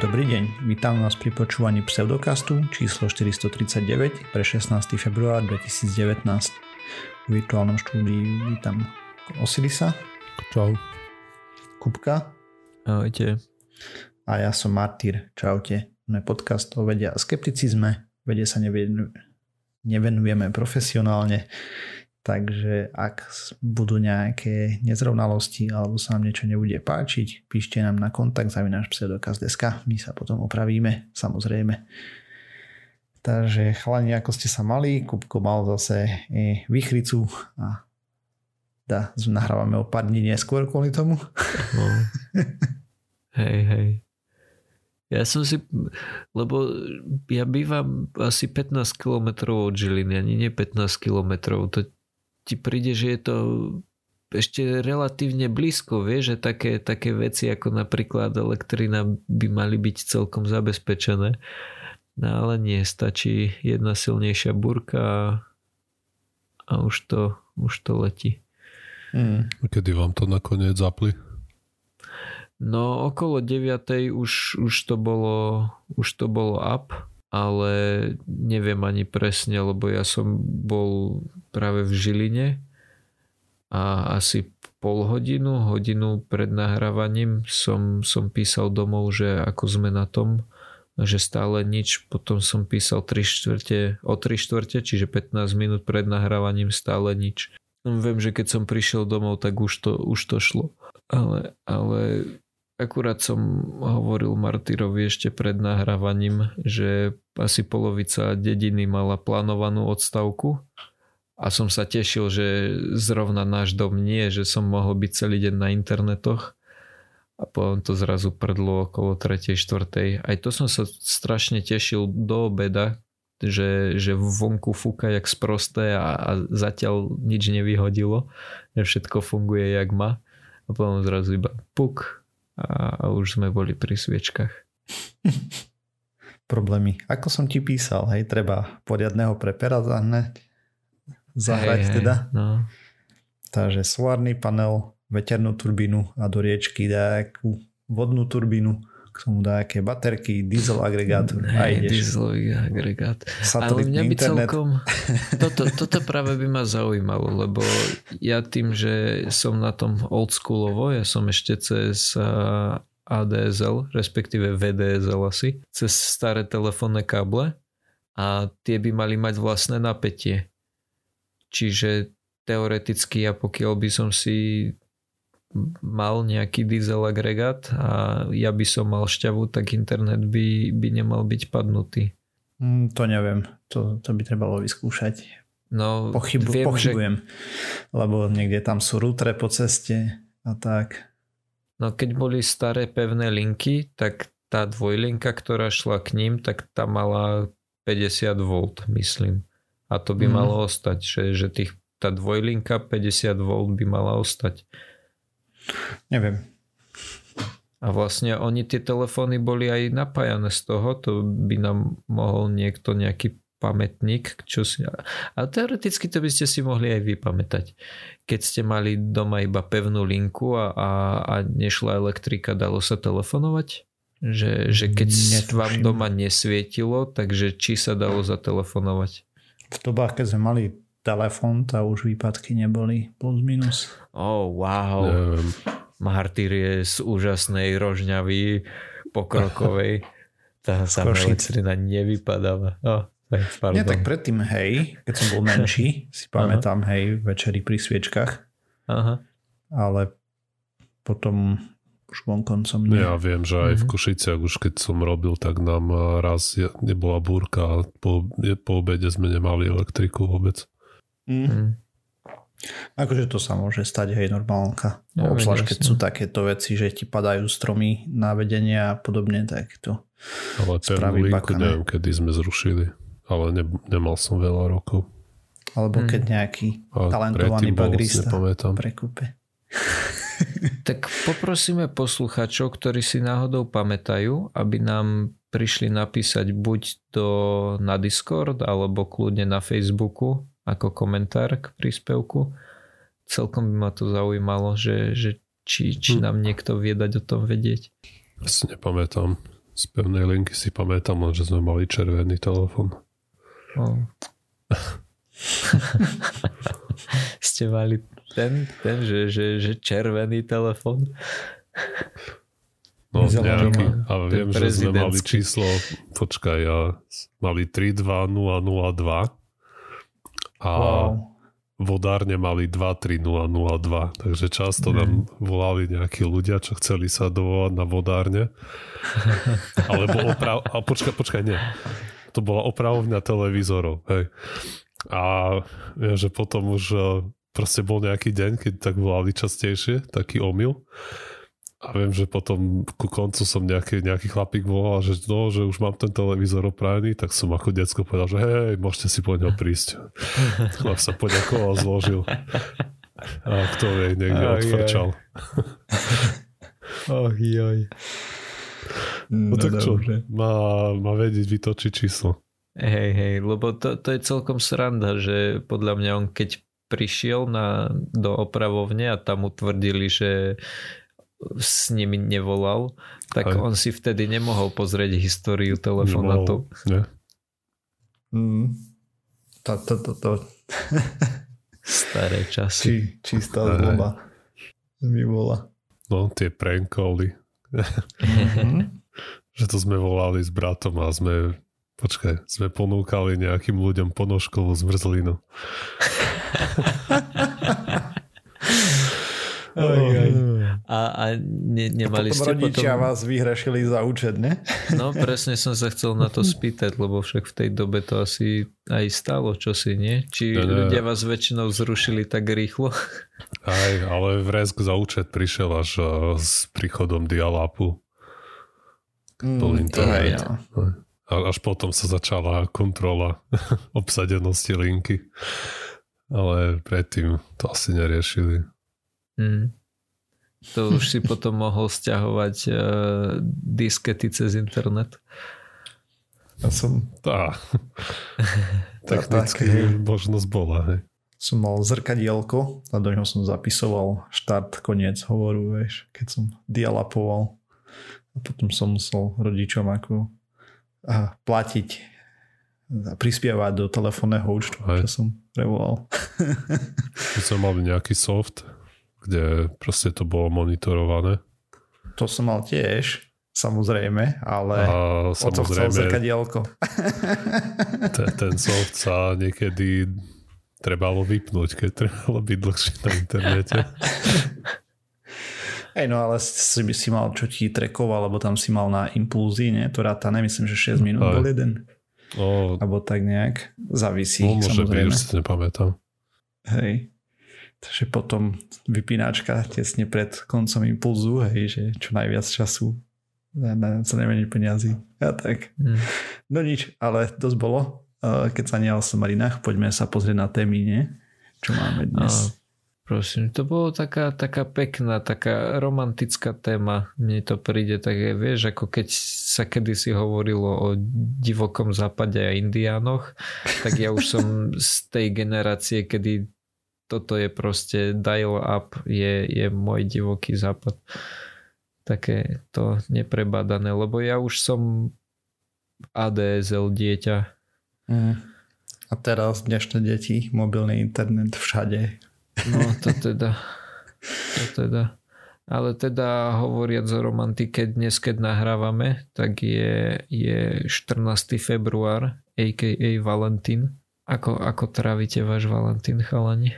Dobrý deň, vítam vás pri počúvaní Pseudokastu číslo 439 pre 16. február 2019. V virtuálnom štúdiu vítam Osilisa. Čau. Kupka. Ahojte. A ja som Martyr. Čaute. Sme podcast o vede a skepticizme. Vede sa nevenujeme profesionálne, Takže ak budú nejaké nezrovnalosti alebo sa nám niečo nebude páčiť, píšte nám na kontakt zavináš pseudokaz.sk, my sa potom opravíme, samozrejme. Takže chalani, ako ste sa mali, Kupko mal zase e, výchricu a da, nahrávame o pár dní neskôr kvôli tomu. No. hej, hej. Ja som si, lebo ja bývam asi 15 km od Žiliny, ani nie 15 km, to ti príde, že je to ešte relatívne blízko, vieš, že také, také veci ako napríklad elektrina by mali byť celkom zabezpečené. No ale nie, stačí jedna silnejšia burka a, a už, to, už to letí. Hmm. Kedy vám to nakoniec zapli? No okolo 9. už, už, to bolo, už to bolo up ale neviem ani presne, lebo ja som bol práve v Žiline a asi pol hodinu, hodinu pred nahrávaním som, som písal domov, že ako sme na tom, že stále nič, potom som písal 3 štvrte, o 3 štvrte, čiže 15 minút pred nahrávaním stále nič. Viem, že keď som prišiel domov, tak už to, už to šlo. Ale, ale Akurát som hovoril Martyrovi ešte pred nahrávaním, že asi polovica dediny mala plánovanú odstavku a som sa tešil, že zrovna náš dom nie, že som mohol byť celý deň na internetoch a potom to zrazu prdlo okolo 3. 4. Aj to som sa strašne tešil do obeda, že, že vonku fúka jak sprosté a, a zatiaľ nič nevyhodilo, že všetko funguje jak má a potom zrazu iba puk, a, a už sme boli pri sviečkach. Problémy. Ako som ti písal, hej, treba poriadného prepera zahnať, zahrať hej, teda. Hej, no. Takže solárny panel, veternú turbínu a do riečky nejakú vodnú turbínu k tomu dá aké baterky, diesel agregátor a ideš. dieselový agregát. Ale mňa by internet. celkom, toto, toto práve by ma zaujímalo, lebo ja tým, že som na tom oldschoolovo, ja som ešte cez ADSL, respektíve VDSL asi, cez staré telefónne káble a tie by mali mať vlastné napätie. Čiže teoreticky ja pokiaľ by som si mal nejaký diesel agregát a ja by som mal šťavu, tak internet by, by nemal byť padnutý. Mm, to neviem, to, to by trebalo vyskúšať. No, Pochybu, viem, pochybujem, že... lebo niekde tam sú routere po ceste a tak. No keď boli staré pevné linky, tak tá dvojlinka, ktorá šla k ním, tak tá mala 50 V, myslím. A to by mm. malo ostať, že, že tých, tá dvojlinka 50 V by mala ostať. Neviem. A vlastne oni tie telefóny boli aj napájane z toho, to by nám mohol niekto nejaký pamätník, čo si... A teoreticky to by ste si mohli aj vypamätať. Keď ste mali doma iba pevnú linku a, a, a nešla elektrika, dalo sa telefonovať? Že, že keď Netuším. vám doma nesvietilo, takže či sa dalo zatelefonovať? V dobách, keď sme mali telefón, tá už výpadky neboli plus minus. Oh, wow. Um. Martyr je z úžasnej rožňavy pokrokovej. Tá sa elektrina nevypadáva. Oh, tak, Nie, tak predtým, hej, keď som bol menší, si pamätám, Aha. hej, večery pri sviečkach. Aha. Ale potom už vonkoncom nie. Ja viem, že aj v mhm. Košiciach už keď som robil, tak nám raz nebola búrka a po, po obede sme nemali elektriku vôbec. Mm. Akože to sa môže stať, hej, normálka. Ja, Obzvlášť, keď sú takéto veci, že ti padajú stromy na vedenie a podobne, tak to Ale pevnú linku neviem, kedy sme zrušili, ale ne, nemal som veľa rokov. Alebo keď hmm. nejaký a talentovaný bagrista prekúpe. tak poprosíme posluchačov, ktorí si náhodou pamätajú, aby nám prišli napísať buď do, na Discord, alebo kľudne na Facebooku ako komentár k príspevku. Celkom by ma to zaujímalo, že, že či, či hm. nám niekto vie dať o tom vedieť. Ja si nepamätám. Z pevnej linky si pamätám, že sme mali červený telefon. Oh. Ste mali ten, ten že, že, že červený telefon. No, nejaký, ale viem, že sme mali číslo, počkaj, ja, mali 32002 a wow. vodárne mali 23002, takže často mm. nám volali nejakí ľudia, čo chceli sa dovolať na vodárne. Alebo oprav... A počkaj, počkaj, nie. To bola opravovňa televízorov, hej. A viem, že potom už eh, proste bol nejaký deň, keď tak volali častejšie, taký omyl. A viem, že potom ku koncu som nejaký, nejaký chlapík volal, že no, že už mám ten televízor opravený, tak som ako decko povedal, že hej, môžete si po ňo prísť. Chlap sa poďakoval, zložil. A kto vie, niekde oh, odfrčal. Och, joj. No, no tak čo, má, má vedieť vytočiť číslo. Hej, hej, lebo to, to je celkom sranda, že podľa mňa on keď prišiel na, do opravovne a tam utvrdili, že s nimi nevolal, tak Aj. on si vtedy nemohol pozrieť históriu telefonátov. Ne. Mm. To, to, to, to. Staré časy. Či, čistá zloba mi volá. No, tie prank mm-hmm. že to sme volali s bratom a sme počkaj, sme ponúkali nejakým ľuďom ponožkovú zmrzlinu. oj, oj. A, a ne, nemali a potom ste rodičia potom... vás vyhrešili za účet, ne? No presne som sa chcel na to spýtať, lebo však v tej dobe to asi aj stalo čosi, nie? Či ne, ne. ľudia vás väčšinou zrušili tak rýchlo? Aj, ale vresk za účet prišiel až eh, s príchodom dialápu. Mm, to je, A až potom sa začala kontrola obsadenosti linky. Ale predtým to asi neriešili. Mm. To už si potom mohol stiahovať uh, diskety cez internet. Ja som... Tá. Technicky možnosť bola. Hej. Som mal zrkadielko a do neho som zapisoval štart, koniec hovoru, vieš, keď som dialapoval. A potom som musel rodičom ako a platiť a prispievať do telefónneho účtu, čo som revolal. Keď som mal nejaký soft, kde proste to bolo monitorované. To som mal tiež, samozrejme, ale a samozrejme, chcel zrkadielko. Ten, ten soft sa niekedy trebalo vypnúť, keď trebalo byť dlhšie na internete. Hej, no ale si si mal, čo ti trekoval, alebo tam si mal na impulzy, nie? To ráta, nemyslím, že 6 minút Aj. bol jeden. O, alebo tak nejak. Závisí, no, môže samozrejme. byť, si nepamätám. Hej. Takže potom vypínačka tesne pred koncom impulzu, hej, že čo najviac času na, co najmenej peniazy. A tak. Mm. No nič, ale dosť bolo. Keď sa nie o somarinách, poďme sa pozrieť na témy, nie? Čo máme dnes. A, prosím, to bolo taká, taká pekná, taká romantická téma. Mne to príde tak, vieš, ako keď sa kedysi hovorilo o divokom západe a indiánoch, tak ja už som z tej generácie, kedy toto je proste dial-up, je, je môj divoký západ. Také to neprebadané, lebo ja už som ADSL dieťa. Mm. A teraz dnešné deti, mobilný internet všade. No to teda. To teda. Ale teda hovoriac o romantike, dnes keď nahrávame, tak je, je 14. február, a.k.a. Valentín. Ako, ako trávite váš Valentín, chalani?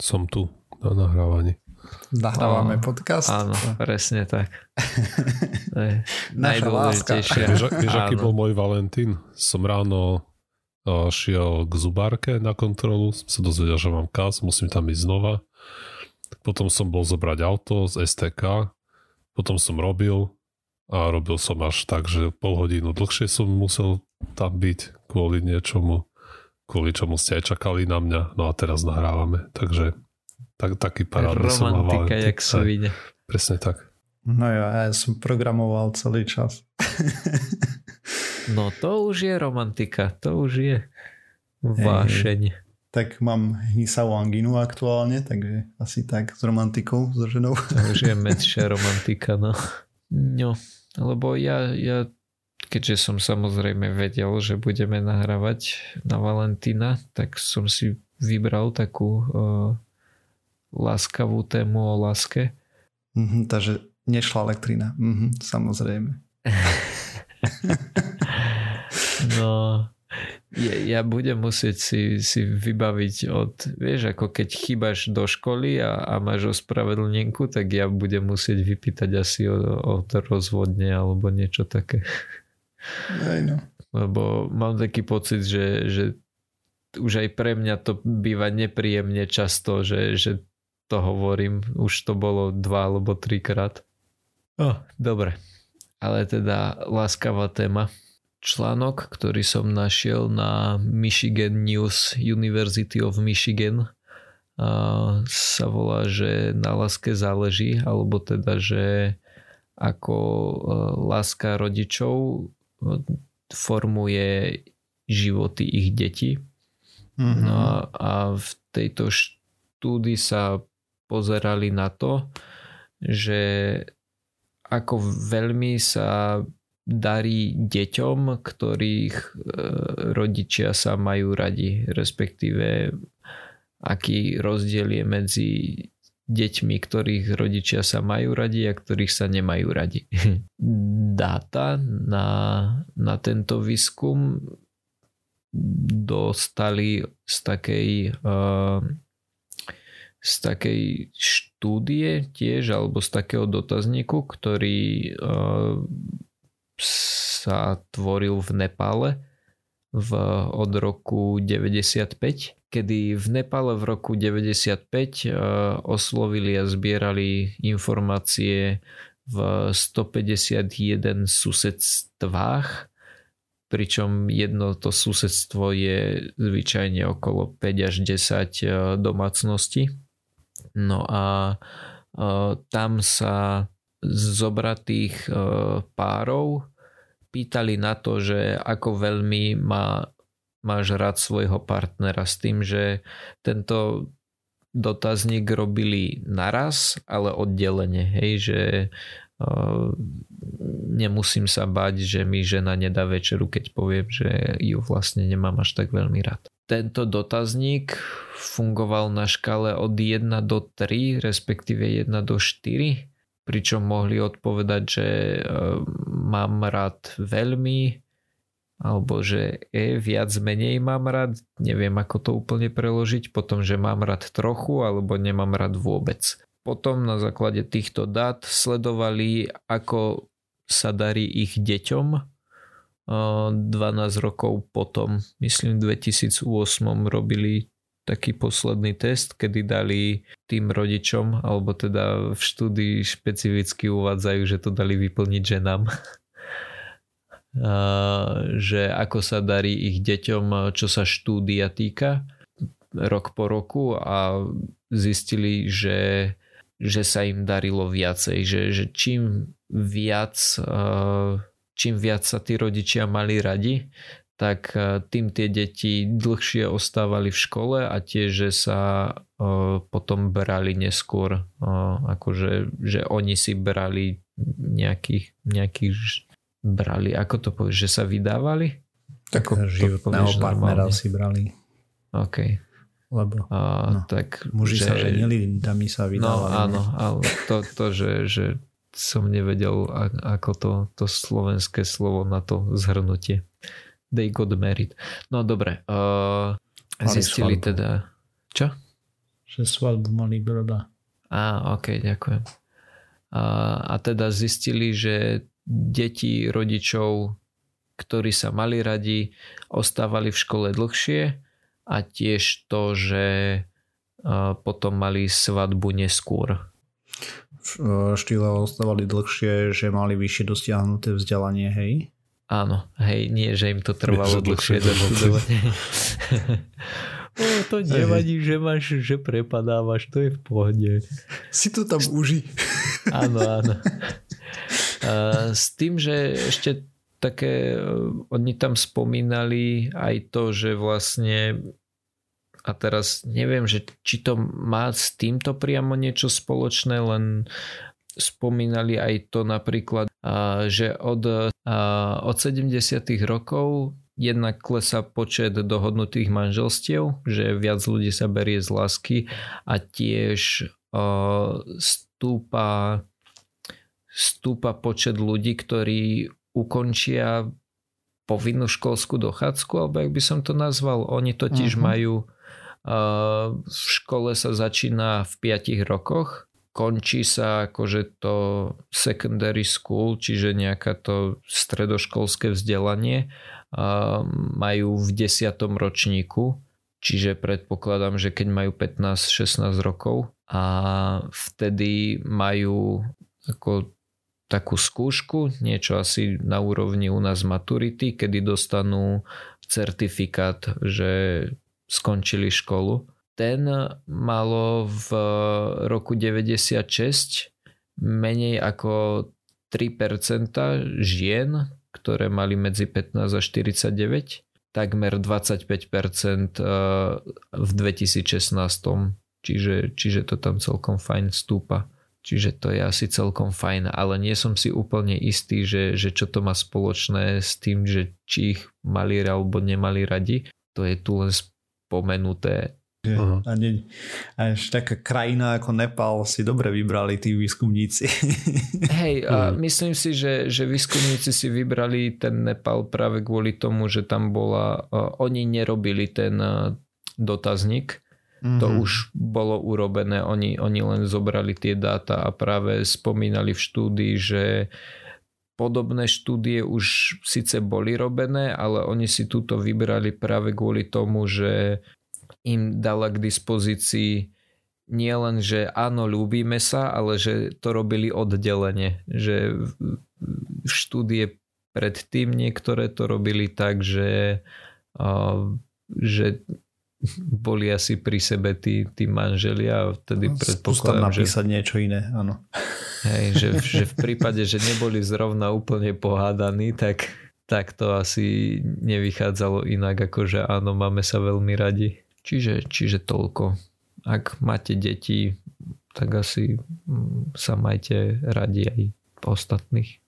Som tu na nahrávaní. Nahrávame podcast. Áno, presne tak. Najdôležitejšie. Vieš, vieš aký bol môj Valentín? Som ráno šiel k zubárke na kontrolu, som sa dozvedel, že mám kaz, musím tam ísť znova. Potom som bol zobrať auto z STK, potom som robil a robil som až tak, že pol hodinu dlhšie som musel tam byť kvôli niečomu kvôli čomu ste aj čakali na mňa. No a teraz nahrávame, takže tak, taký parádny som mal. Romantika, jak sa vidie. Presne tak. No ja, ja som programoval celý čas. no to už je romantika, to už je vášeň. Hey, tak mám hnisavú anginu aktuálne, takže asi tak s romantikou, so ženou. To už je menšia romantika, no. No, lebo ja, ja keďže som samozrejme vedel, že budeme nahrávať na Valentína, tak som si vybral takú uh, láskavú tému o láske. Mm-hmm, takže nešla elektrina. Mm-hmm, samozrejme. no, ja, ja budem musieť si, si vybaviť od, vieš, ako keď chýbaš do školy a, a máš ospravedlnenku, tak ja budem musieť vypýtať asi od rozvodne alebo niečo také. Aj no. Lebo mám taký pocit, že, že už aj pre mňa to býva nepríjemne často, že, že to hovorím. Už to bolo dva alebo trikrát. Oh, dobre. Ale teda láskavá téma. Článok, ktorý som našiel na Michigan News University of Michigan a sa volá, že na láske záleží, alebo teda, že ako e, láska rodičov formuje životy ich detí. Mm-hmm. No a v tejto štúdii sa pozerali na to, že ako veľmi sa darí deťom, ktorých e, rodičia sa majú radi, respektíve aký rozdiel je medzi deťmi, ktorých rodičia sa majú radi a ktorých sa nemajú radi. Dáta na, na tento výskum dostali z takej uh, z takej štúdie tiež alebo z takého dotazníku, ktorý uh, sa tvoril v Nepále v, od roku 95 kedy v Nepale v roku 95 eh, oslovili a zbierali informácie v 151 susedstvách, pričom jedno to susedstvo je zvyčajne okolo 5 až 10 eh, domácností. No a eh, tam sa zobratých párov pýtali na to, že ako veľmi má máš rád svojho partnera s tým, že tento dotazník robili naraz, ale oddelenie, hej, že uh, nemusím sa bať, že mi žena nedá večeru, keď poviem, že ju vlastne nemám až tak veľmi rád. Tento dotazník fungoval na škále od 1 do 3, respektíve 1 do 4, pričom mohli odpovedať, že uh, mám rád veľmi, alebo že e, viac menej mám rád, neviem ako to úplne preložiť, potom, že mám rád trochu alebo nemám rád vôbec. Potom na základe týchto dát sledovali, ako sa darí ich deťom 12 rokov potom, myslím v 2008 robili taký posledný test, kedy dali tým rodičom, alebo teda v štúdii špecificky uvádzajú, že to dali vyplniť ženám že ako sa darí ich deťom, čo sa štúdia týka rok po roku a zistili, že, že sa im darilo viacej, že, že čím viac čím viac sa tí rodičia mali radi, tak tým tie deti dlhšie ostávali v škole a tie, že sa potom brali neskôr, akože že oni si brali nejakých, nejakých brali, ako to povieš, že sa vydávali? Tak ako životného partnera si brali. OK. Lebo a, no, tak, muži že, sa ženili, dámy sa no, vydávali. No áno, ale to, to že, že som nevedel, ako to, to slovenské slovo na to zhrnutie. They got married. No dobre. Uh, zistili svadbu. teda... Čo? Že svadbu mali broda. Á, ok, ďakujem. A, a teda zistili, že deti rodičov, ktorí sa mali radi, ostávali v škole dlhšie a tiež to, že potom mali svadbu neskôr. V štýle ostávali dlhšie, že mali vyššie dosiahnuté vzdelanie, hej? Áno, hej, nie, že im to trvalo dlhšie doštudovať. o, to nevadí, že máš, že prepadávaš, to je v pohode. Si to tam uži. áno, áno. S tým, že ešte také, e, oni tam spomínali aj to, že vlastne a teraz neviem, že či to má s týmto priamo niečo spoločné, len spomínali aj to napríklad, že od, od 70. rokov jednak klesá počet dohodnutých manželstiev, že viac ľudí sa berie z lásky a tiež stúpa, stúpa počet ľudí, ktorí ukončia povinnú školskú dochádzku, alebo jak by som to nazval. Oni totiž uh-huh. majú v škole sa začína v 5 rokoch, končí sa akože to secondary school, čiže nejaká to stredoškolské vzdelanie majú v 10. ročníku, čiže predpokladám, že keď majú 15-16 rokov a vtedy majú ako takú skúšku, niečo asi na úrovni u nás maturity, kedy dostanú certifikát, že skončili školu. Ten malo v roku 96 menej ako 3% žien, ktoré mali medzi 15 a 49, takmer 25% eh, v 2016. Čiže, čiže to tam celkom fajn stúpa. Čiže to je asi celkom fajn, ale nie som si úplne istý, že, že čo to má spoločné s tým, že či ich mali alebo nemali radi. To je tu len spomenuté. Uh-huh. A, ne, a ešte taká krajina ako Nepal si dobre vybrali tí výskumníci. Hej, a uh-huh. myslím si, že, že výskumníci si vybrali ten Nepal práve kvôli tomu, že tam bola, uh, oni nerobili ten uh, dotazník, uh-huh. to už bolo urobené, oni, oni len zobrali tie dáta a práve spomínali v štúdii, že podobné štúdie už síce boli robené, ale oni si túto vybrali práve kvôli tomu, že im dala k dispozícii nie len, že áno, ľúbime sa, ale že to robili oddelenie. Že štúdie predtým niektoré to robili tak, že, že boli asi pri sebe tí, tí manželia a vtedy no, predpokladám, že... napísať niečo iné, áno. Hej, že, že v prípade, že neboli zrovna úplne pohádaní, tak, tak to asi nevychádzalo inak, ako že áno, máme sa veľmi radi. Čiže, čiže toľko. Ak máte deti, tak asi mm, sa majte radi aj ostatných.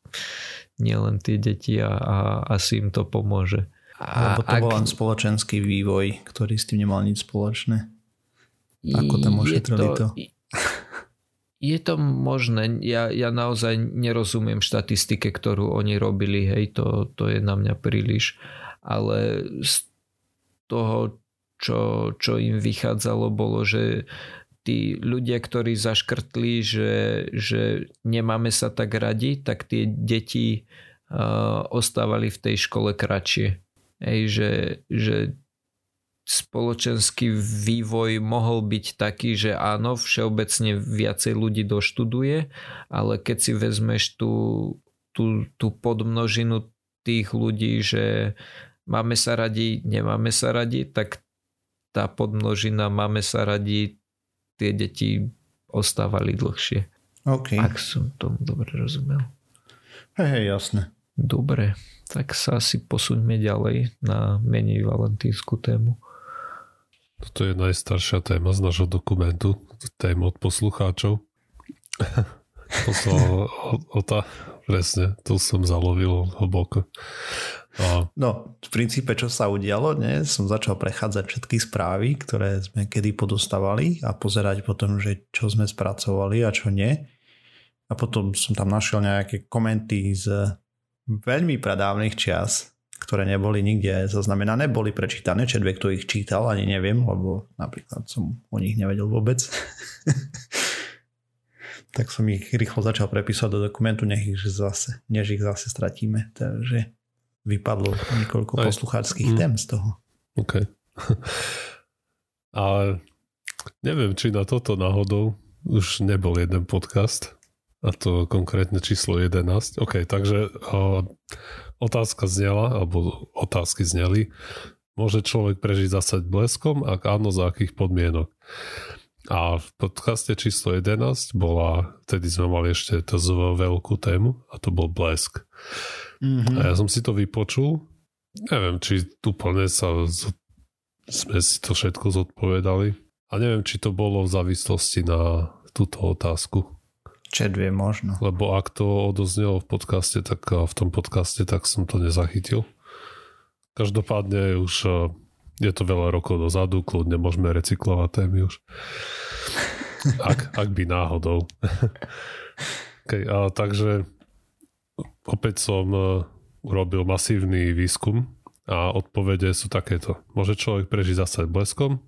Nielen tie deti a, a asi im to pomôže. A Lebo to ak... bol len spoločenský vývoj, ktorý s tým nemal nič spoločné. Ako tam ošetrili to? to? Je to možné. Ja, ja naozaj nerozumiem štatistike, ktorú oni robili. Hej, to, to je na mňa príliš. Ale z toho, čo, čo im vychádzalo, bolo, že tí ľudia, ktorí zaškrtli, že, že nemáme sa tak radi, tak tie deti uh, ostávali v tej škole kratšie. Ej, že, že spoločenský vývoj mohol byť taký, že áno, všeobecne viacej ľudí doštuduje, ale keď si vezmeš tú, tú, tú podmnožinu tých ľudí, že máme sa radi, nemáme sa radi, tak tá podmnožina máme sa radi, tie deti ostávali dlhšie. Okay. Ak som tomu dobre rozumel. Hej, hej, jasné. Dobre tak sa asi posuňme ďalej na menej valentínsku tému. Toto je najstaršia téma z nášho dokumentu, téma od poslucháčov. to som o, o tá, presne, to som zalovil hlboko. A... No, v princípe, čo sa udialo, ne, som začal prechádzať všetky správy, ktoré sme kedy podostávali a pozerať potom, že čo sme spracovali a čo nie. A potom som tam našiel nejaké komenty z veľmi pradávnych čias, ktoré neboli nikde zaznamenané, boli prečítané, či kto ich čítal, ani neviem, lebo napríklad som o nich nevedel vôbec. tak som ich rýchlo začal prepísať do dokumentu, nech ich zase, než ich zase stratíme. Takže vypadlo niekoľko Aj. poslucháčských mm. tém z toho. OK. Ale neviem, či na toto náhodou už nebol jeden podcast, a to konkrétne číslo 11. OK, takže uh, otázka znela, alebo otázky zneli. Môže človek prežiť zasať bleskom? Ak áno, za akých podmienok? A v podcaste číslo 11 bola, vtedy sme mali ešte to z veľkú tému a to bol blesk. Mm-hmm. A ja som si to vypočul. Neviem, či úplne sa sme si to všetko zodpovedali. A neviem, či to bolo v závislosti na túto otázku. Čet vie možno. Lebo ak to odoznelo v podcaste, tak v tom podcaste, tak som to nezachytil. Každopádne už je to veľa rokov dozadu, kľudne môžeme recyklovať témy už. Ak, ak by náhodou. okay, a, takže opäť som urobil masívny výskum a odpovede sú takéto. Môže človek prežiť zase bleskom?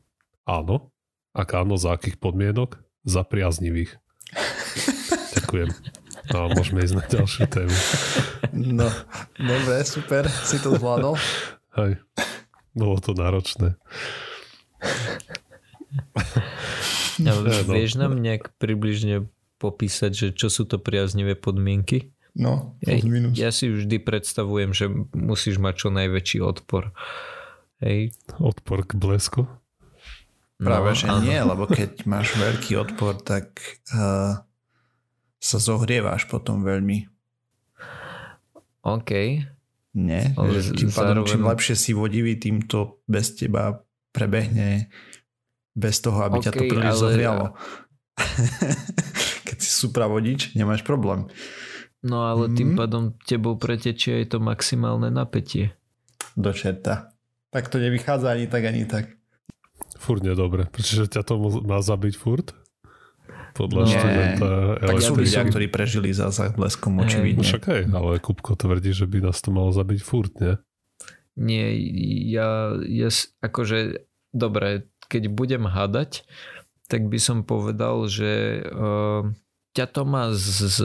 Áno. Ak áno, za akých podmienok? Za priaznivých. Ďakujem. No, môžeme ísť na ďalšiu tému. No, dobre, super, si to zvládol. Hej, bolo to náročné. Ja, no. Vieš nám nejak približne popísať, že čo sú to priaznivé podmienky? No, ja, ja si vždy predstavujem, že musíš mať čo najväčší odpor. Hej. Odpor k blesku? Práve, no, že áno. nie, lebo keď máš veľký odpor, tak uh, sa zohrievaš potom veľmi. OK. Nie, Ale že tým pádom, zároveň... čím lepšie si vodivý, tým to bez teba prebehne bez toho, aby okay, ťa to príliš ale... zohrialo. Keď si supravodič, nemáš problém. No ale mm. tým pádom tebou pretečie aj to maximálne napätie. Do čerta. Tak to nevychádza ani tak, ani tak. Furt nedobre, pretože ťa to má zabiť furt? Podľa Nie, študenta Tak sú ľudia, ktorí prežili zásah bleskom očividne. Však aj, ale Kupko tvrdí, že by nás to malo zabiť furt, nie? Nie, ja, ja akože, dobre, keď budem hádať, tak by som povedal, že uh, ťa to má z, z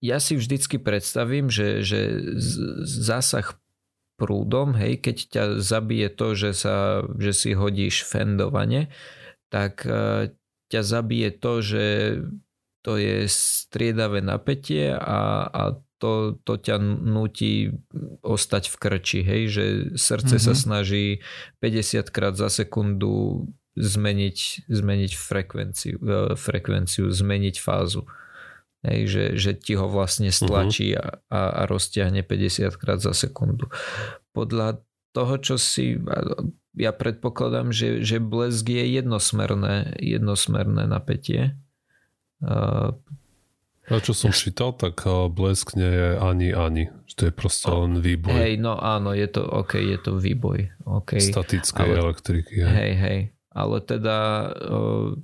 ja si vždycky predstavím, že, že zásah prúdom, hej, keď ťa zabije to, že, sa, že si hodíš fendovanie, tak uh, ťa zabije to, že to je striedavé napätie a, a to, to ťa nutí ostať v krči, hej, že srdce mm-hmm. sa mhm. snaží 50 krát za sekundu zmeniť, zmeniť frekvenciu, e, frekvenciu, zmeniť fázu. Hej, že, že ti ho vlastne stlačí uh-huh. a, a roztiahne 50 krát za sekundu. Podľa toho, čo si ja predpokladám, že, že blesk je jednosmerné, jednosmerné napätie. Uh, a čo som čítal, tak blesk nie je ani ani. To je proste len výboj. Hej, no áno, je to, OK, je to výboj. Okay. Statickej ale, elektriky. Hej. hej, hej. Ale teda uh,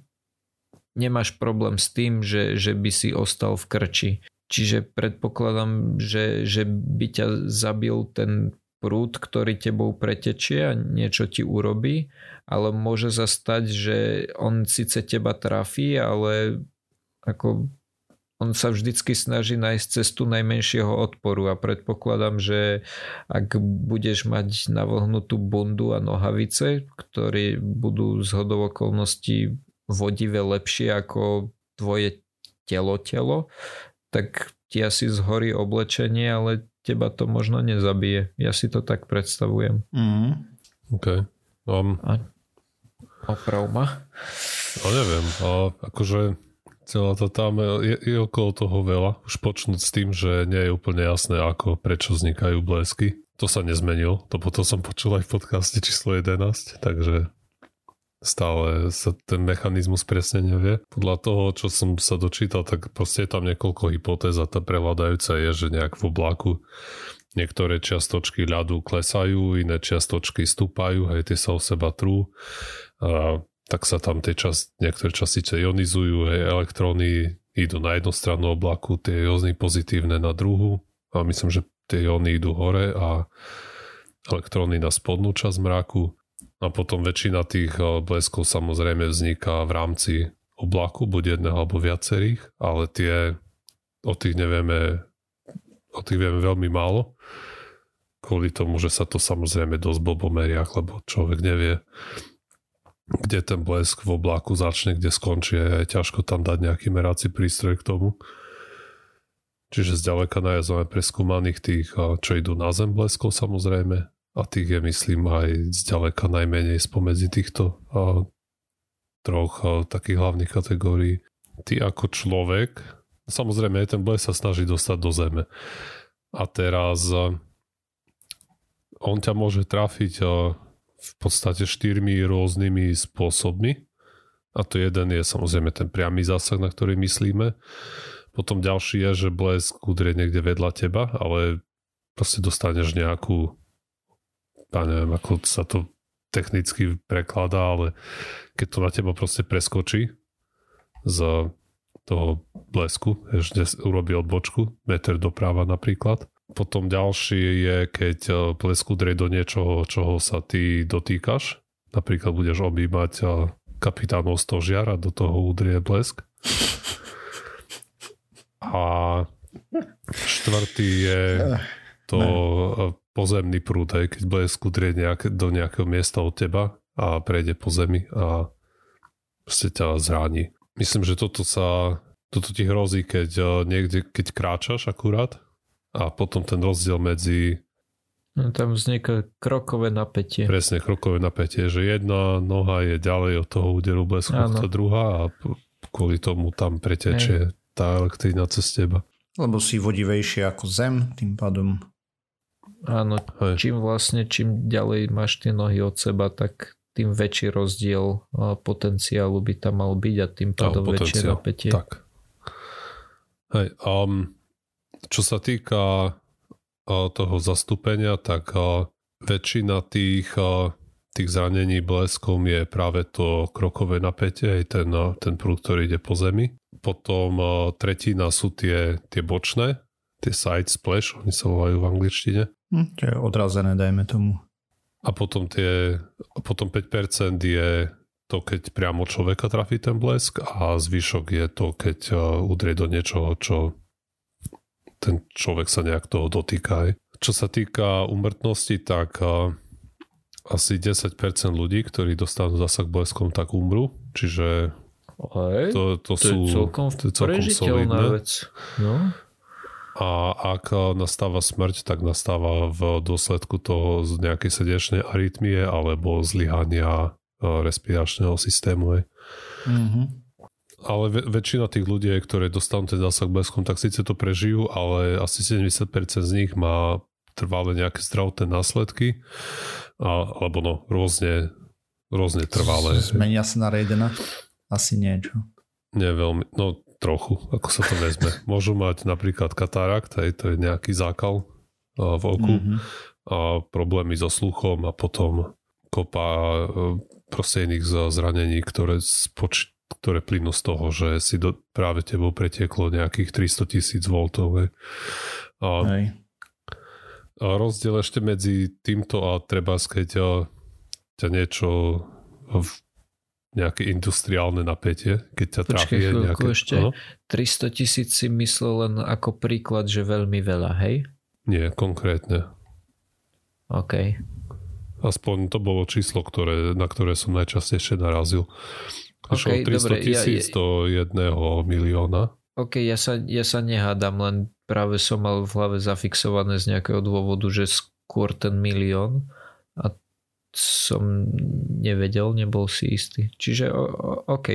nemáš problém s tým, že, že by si ostal v krči. Čiže predpokladám, že, že by ťa zabil ten prúd, ktorý tebou pretečie a niečo ti urobí, ale môže sa stať, že on síce teba trafí, ale ako on sa vždycky snaží nájsť cestu najmenšieho odporu a predpokladám, že ak budeš mať navlhnutú bundu a nohavice, ktoré budú z hodov okolností vodivé lepšie ako tvoje telo telo, tak ti asi zhorí oblečenie, ale teba to možno nezabije. Ja si to tak predstavujem. Mm. OK. Um, a oprav ma. No neviem, a akože celá to tam je, je okolo toho veľa. Už počnúť s tým, že nie je úplne jasné, ako, prečo vznikajú blesky. To sa nezmenil, to potom som počul aj v podcaste číslo 11, takže stále sa ten mechanizmus presne nevie. Podľa toho, čo som sa dočítal, tak proste je tam niekoľko hypotéz a tá prevládajúca je, že nejak v oblaku niektoré čiastočky ľadu klesajú, iné čiastočky stúpajú, hej, tie sa o seba trú. A tak sa tam tie čas, niektoré častice ionizujú, hej, elektróny idú na jednu stranu oblaku, tie jóny pozitívne na druhú a myslím, že tie jóny idú hore a elektróny na spodnú časť mraku a potom väčšina tých eh, bleskov samozrejme vzniká v rámci oblaku, buď jedného alebo viacerých, ale tie o tých nevieme o tých vieme veľmi málo kvôli tomu, že sa to samozrejme dosť blbo meria, lebo človek nevie kde ten blesk v oblaku začne, kde skončí a je ťažko tam dať nejaký merací prístroj k tomu. Čiže zďaleka najviac máme preskúmaných tých, eh, čo idú na zem bleskov samozrejme, a tých je myslím aj zďaleka najmenej spomedzi týchto a, troch a, takých hlavných kategórií. Ty ako človek, samozrejme ten blesk sa snaží dostať do zeme. A teraz on ťa môže trafiť v podstate štyrmi rôznymi spôsobmi A to jeden je samozrejme ten priamy zásah, na ktorý myslíme. Potom ďalší je, že blesk udrie niekde vedľa teba, ale proste dostaneš nejakú ja neviem, ako sa to technicky prekladá, ale keď to na teba proste preskočí z toho blesku, ešte urobí odbočku, meter doprava napríklad. Potom ďalší je, keď blesk udrie do niečoho, čoho sa ty dotýkaš. Napríklad budeš objímať kapitánov stožiar a do toho udrie blesk. A štvrtý je to pozemný prúd, aj keď blesk udrie nejak, do nejakého miesta od teba a prejde po zemi a proste ťa zráni. Myslím, že toto sa toto ti hrozí, keď niekde, keď kráčaš akurát a potom ten rozdiel medzi No, tam vzniká krokové napätie. Presne, krokové napätie, že jedna noha je ďalej od toho úderu blesku, tá druhá a kvôli tomu tam pretečie Hej. tá elektrina cez teba. Lebo si vodivejšie ako zem, tým pádom. Áno, Hej. čím vlastne, čím ďalej máš tie nohy od seba, tak tým väčší rozdiel potenciálu by tam mal byť a tým pádom väčšie napätie. Tak. Hej, um, čo sa týka toho zastúpenia, tak väčšina tých, tých zranení bleskom je práve to krokové napätie, aj ten, ten prúd, ktorý ide po zemi. Potom tretina sú tie, tie bočné, tie side splash, oni sa volajú v angličtine. Hm, čo je odrazené, dajme tomu. A potom, tie, potom 5% je to, keď priamo človeka trafí ten blesk a zvyšok je to, keď udrie do niečoho, čo ten človek sa nejak toho dotýka. Aj. Čo sa týka umrtnosti, tak uh, asi 10% ľudí, ktorí dostanú zasah bleskom, tak umrú. Čiže Aj, to, to, to sú je celkom, to je celkom solidné. vec. No. A ak nastáva smrť, tak nastáva v dôsledku toho z nejakej srdečnej arytmie alebo zlyhania respiračného systému. Mm-hmm ale väčšina tých ľudí, ktoré dostanú ten zásah bleskom, tak síce to prežijú, ale asi 70% z nich má trvalé nejaké zdravotné následky, a, alebo no, rôzne, rôzne trvalé. Zmenia sa na Raidena? Asi niečo. Nie veľmi, no trochu, ako sa to vezme. Môžu mať napríklad katarakt, aj to je nejaký zákal v oku mm-hmm. a problémy so sluchom a potom kopa e, proste iných zranení, ktoré spoč- ktoré plynú z toho, že si do, práve tebou pretieklo nejakých 300 tisíc voltov. A, a rozdiel ešte medzi týmto a treba keď ťa niečo v nejaké industriálne napätie, keď ťa Počkej, trafí nejaké... ešte. No? 300 tisíc si myslel len ako príklad, že veľmi veľa, hej? Nie, konkrétne. OK. Aspoň to bolo číslo, ktoré, na ktoré som najčastejšie narazil. Okay, 300 dobre, tisíc ja, do jedného milióna. OK, ja sa, ja sa nehádam, len práve som mal v hlave zafixované z nejakého dôvodu, že skôr ten milión som nevedel, nebol si istý. Čiže OK.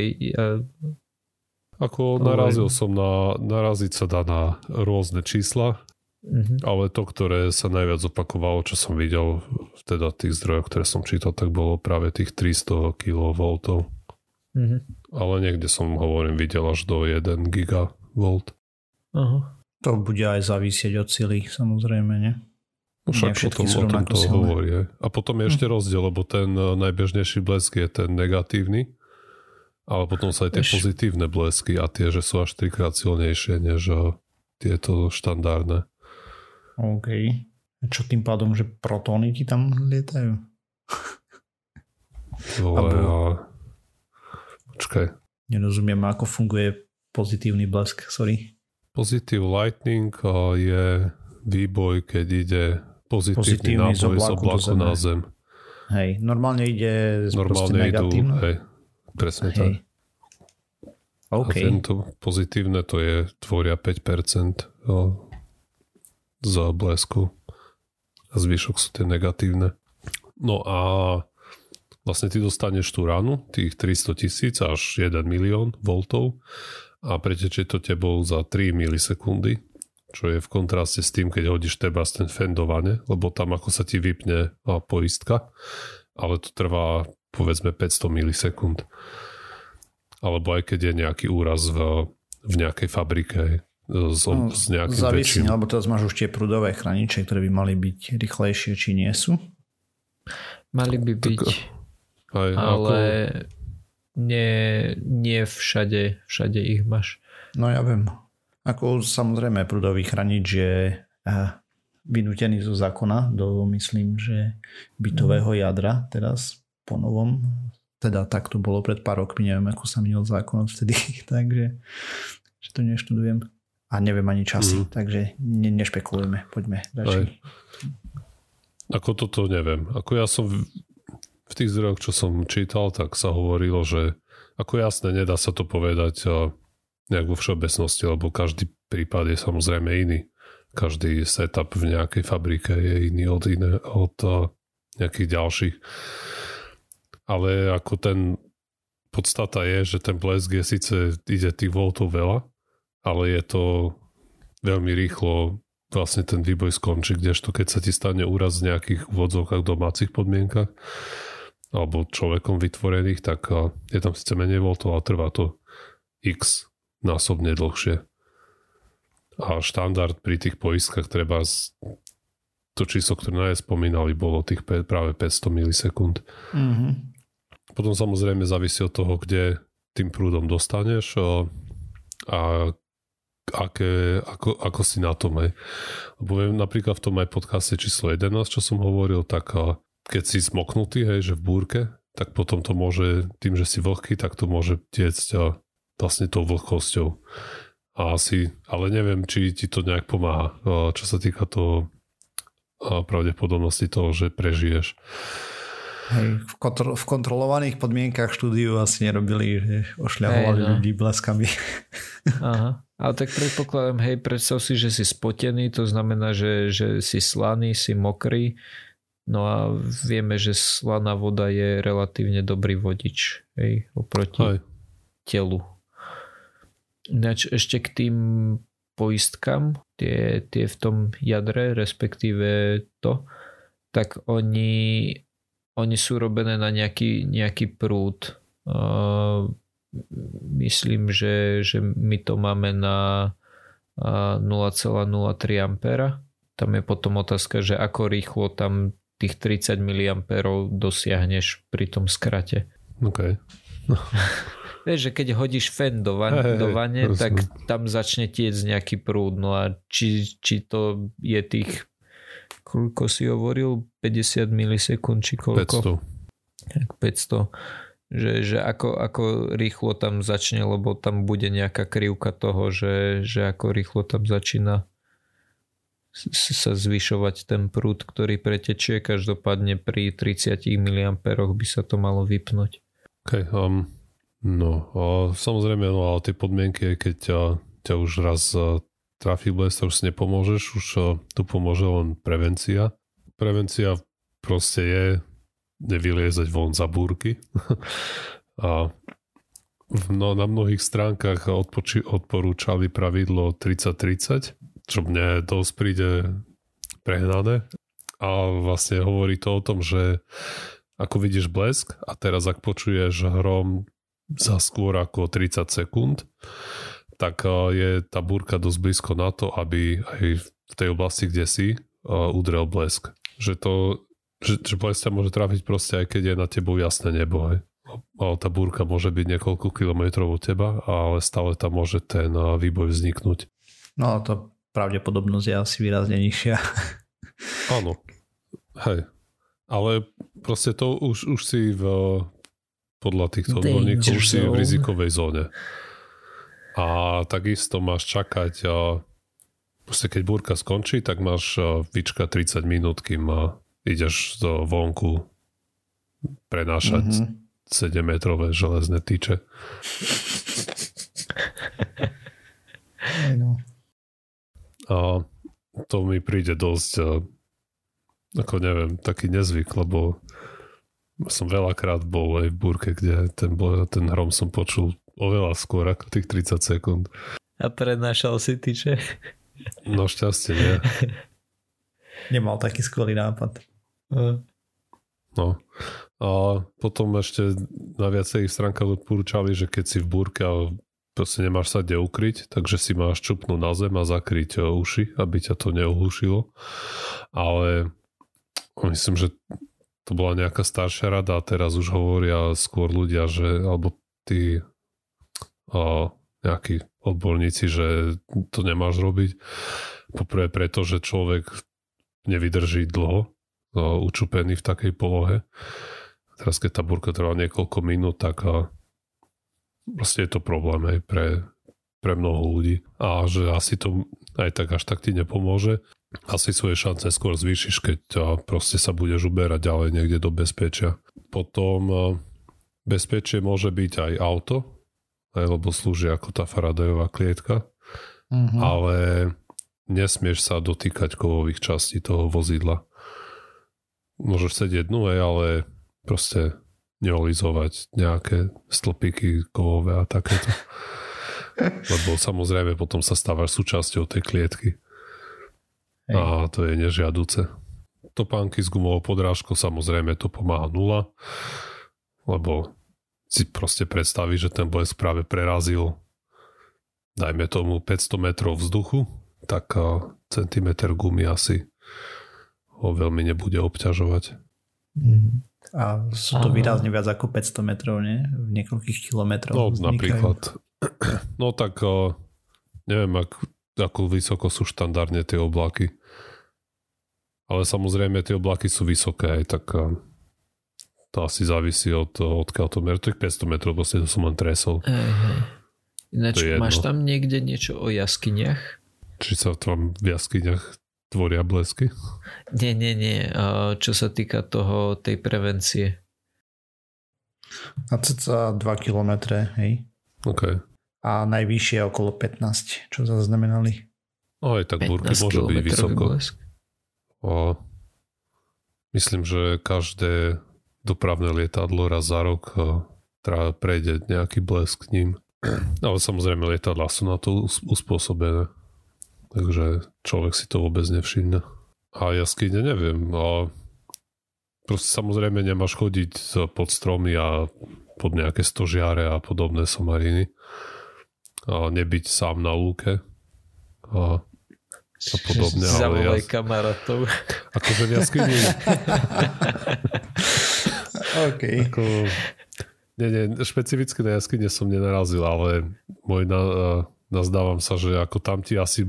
Ako narazil som na, naraziť sa dá na rôzne čísla, mm-hmm. ale to, ktoré sa najviac opakovalo, čo som videl, teda tých zdrojov, ktoré som čítal, tak bolo práve tých 300 kV. Mm-hmm. Ale niekde som, hovorím, videl až do 1 gigavolt. Aha. To bude aj závisieť od sily, samozrejme, nie? No však potom o tom to hovorí. A potom je ešte hm. rozdiel, lebo ten eh, najbežnejší blesk je ten negatívny, ale potom sa aj tie Eš... pozitívne blesky a tie, že sú až trikrát silnejšie než eh, tieto štandardné. OK. Čo tým pádom, že protóny ti tam lietajú? Ale Alebo... Počkaj. Nerozumiem, ako funguje pozitívny blesk, sorry. Positive lightning je výboj, keď ide pozitívny, pozitívny náboj z oblaku, z oblaku na zem. Hej, normálne ide normálne idú, hej, presne hej. tak. Okay. A tento pozitívne to je, tvoria 5% z blesku a zvyšok sú tie negatívne. No a vlastne ty dostaneš tú ranu, tých 300 tisíc až 1 milión voltov a pretečie to tebou za 3 milisekundy, čo je v kontraste s tým, keď hodíš teba z ten fendovane, lebo tam ako sa ti vypne poistka, ale to trvá povedzme 500 milisekúnd. alebo aj keď je nejaký úraz v, v nejakej fabrike s, no, s nejakým Závisí, väčším... alebo teraz máš už tie prúdové chraniče, ktoré by mali byť rýchlejšie, či nie sú? Mali by byť, tak, aj, ale ako... nie, nie všade, všade ich máš. No ja viem. Ako samozrejme prúdový chranič je eh, vynútený zo zákona do, myslím, že bytového jadra teraz po novom. Teda tak to bolo pred pár rokmi, neviem, ako sa minul zákon vtedy, takže že to neštudujem a neviem ani časy, mm. takže ne, nešpekulujeme, poďme ďalej. Ako toto neviem. Ako ja som v, v tých zdrojoch, čo som čítal, tak sa hovorilo, že ako jasné, nedá sa to povedať nejak vo všeobecnosti, lebo každý prípad je samozrejme iný. Každý setup v nejakej fabrike je iný od, iné, od nejakých ďalších. Ale ako ten podstata je, že ten blesk je síce ide tých voltov veľa, ale je to veľmi rýchlo vlastne ten výboj skončí, kdežto keď sa ti stane úraz v nejakých úvodzovkách domácich podmienkach alebo človekom vytvorených, tak je tam síce menej voltov a trvá to x násobne dlhšie. A štandard pri tých poistkách treba z... to číslo, ktoré spomínali, bolo tých práve 500 milisekúnd. Mm-hmm. Potom samozrejme závisí od toho, kde tým prúdom dostaneš a aké, ako, ako si na tom. Aj. Lebo viem napríklad v tom aj podcaste číslo 11, čo som hovoril, tak keď si zmoknutý, hej, že v búrke, tak potom to môže, tým, že si vlhký, tak to môže tiecť vlastne tou vlhkosťou. A asi, ale neviem, či ti to nejak pomáha, čo sa týka toho pravdepodobnosti toho, že prežiješ. Hej, v, kontro- v kontrolovaných podmienkach štúdiu asi nerobili, že ošľahovali hey, no. ľudí bleskami. Aha. Ale tak predpokladám, hej, predstav si, že si spotený, to znamená, že, že si slaný, si mokrý. No a vieme, že slaná voda je relatívne dobrý vodič, hej, oproti hej. telu. Ináč ešte k tým poistkám, tie, tie v tom jadre, respektíve to, tak oni oni sú robené na nejaký, nejaký prúd. Uh, myslím, že, že my to máme na 0,03 A. Tam je potom otázka, že ako rýchlo tam tých 30 mA dosiahneš pri tom skrate. OK. Vieš, že keď hodíš fen do, van, hey, do vane, hey, tak tam začne tiec nejaký prúd. No a či, či to je tých koľko si hovoril, 50 milisekúnd či koľko? 500. 500. Že, že ako, ako rýchlo tam začne, lebo tam bude nejaká krivka toho, že, že ako rýchlo tam začína sa zvyšovať ten prúd, ktorý pretečie. Každopádne pri 30 mA by sa to malo vypnúť. OK, um, no a samozrejme, no ale tie podmienky, keď ťa, ťa už raz trafí blesk, už si nepomôžeš, už tu pomôže len prevencia. Prevencia proste je nevyliezať von za búrky. a no, na mnohých stránkach odpoči, odporúčali pravidlo 30-30, čo mne dosť príde prehnané. A vlastne hovorí to o tom, že ako vidíš blesk a teraz ak počuješ hrom za skôr ako 30 sekúnd, tak eh, je tá búrka dosť blízko na to, aby aj v tej oblasti, kde si, uh, udrel blesk. Že to, že, že blesk môže trafiť proste aj keď je na tebou jasné nebo. Aj. Ale tá búrka môže byť niekoľko kilometrov od teba, ale stále tam môže ten uh, výboj vzniknúť. No a to pravdepodobnosť je asi výrazne nižšia. Áno. Hej. Ale proste to už, už si v, podľa týchto odborníkov už si v rizikovej zóne. A takisto máš čakať, proste keď búrka skončí, tak máš vyčkať 30 minút, kým ideš do vonku prenášať mm-hmm. 7 metrové železné tyče. no. A to mi príde dosť ako neviem, taký nezvyk, lebo som veľakrát bol aj v búrke, kde ten, ten hrom som počul oveľa skôr ako tých 30 sekúnd. A prednášal si ty, že? No šťastie nie. Nemal taký skvelý nápad. No. A potom ešte na viacerých stránkach odporúčali, že keď si v búrke a proste nemáš sa kde ukryť, takže si máš čupnúť na zem a zakryť uši, aby ťa to neuhlušilo. Ale myslím, že to bola nejaká staršia rada a teraz už hovoria skôr ľudia, že alebo tí a, nejakí odborníci, že to nemáš robiť. Poprvé preto, že človek nevydrží dlho a, učupený v takej polohe teraz keď tá burka trvá niekoľko minút, tak a proste je to problém aj pre, pre mnoho ľudí a že asi to aj tak až tak ti nepomôže. Asi svoje šance skôr zvýšiš, keď proste sa budeš uberať ďalej niekde do bezpečia. Potom bezpečie môže byť aj auto, aj lebo slúži ako tá Faradayová klietka, mm-hmm. ale nesmieš sa dotýkať kovových častí toho vozidla. Môžeš sedieť dnu, ale proste neolizovať nejaké stĺpiky kovové a takéto. Lebo samozrejme potom sa stávaš súčasťou tej klietky. Hej. A to je nežiaduce. Topánky s gumovou podrážkou samozrejme to pomáha nula, lebo si proste predstaví, že ten blesk práve prerazil dajme tomu 500 metrov vzduchu, tak centimeter gumy asi ho veľmi nebude obťažovať. Mm. A sú to Aha. výrazne viac ako 500 metrov, nie? V niekoľkých kilometroch. No vznikajú. napríklad. No tak neviem, ak, ako vysoko sú štandardne tie oblaky. Ale samozrejme tie oblaky sú vysoké aj tak to asi závisí od odkiaľ to mer. Tých 500 metrov proste to som len tresol. Uh-huh. Ináč, máš tam niekde niečo o jaskyniach? Či sa tam v jaskyniach tvoria blesky? Nie, nie, nie. Čo sa týka toho, tej prevencie. Na cca 2 km, hej. OK. A najvyššie okolo 15, čo zaznamenali. No aj tak búrky môže byť vysoko. Blesk. O, myslím, že každé dopravné lietadlo raz za rok teda prejde nejaký blesk ním. Ale samozrejme lietadla sú na to uspôsobené takže človek si to vôbec nevšimne. A jaskyne neviem, a proste samozrejme nemáš chodiť pod stromy a pod nejaké stožiare a podobné somariny a nebyť sám na lúke a, a podobne. Zavolaj ja, kamarátov. Akože v jaskyni. OK. Ako, nie, nie, špecificky na jaskyne som nenarazil, ale môj na, nazdávam sa, že ako tam ti asi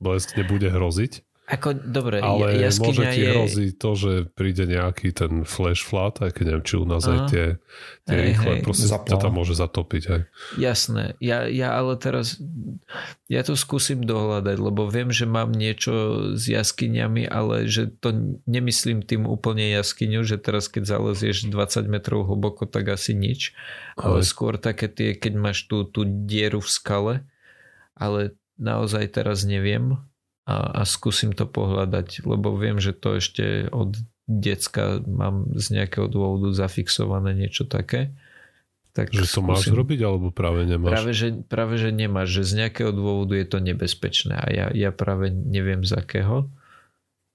blesk nebude hroziť. Ako, dobre, ale môže ti je... hroziť to, že príde nejaký ten flash flood, aj keď neviem, či u nás Aha. aj tie, tie hej, rýchle, hej. proste ťa tam môže zatopiť. Aj. Jasné, ja, ja ale teraz ja to skúsim dohľadať, lebo viem, že mám niečo s jaskyňami, ale že to nemyslím tým úplne jaskyňu, že teraz keď zalezieš 20 metrov hlboko, tak asi nič, ale aj. skôr také tie, keď máš tú, tú dieru v skale, ale naozaj teraz neviem a, a skúsim to pohľadať, lebo viem, že to ešte od decka mám z nejakého dôvodu zafixované niečo také. Tak že to skúsim. máš robiť alebo práve nemáš? Práve že, práve, že nemáš, že z nejakého dôvodu je to nebezpečné a ja, ja práve neviem z akého.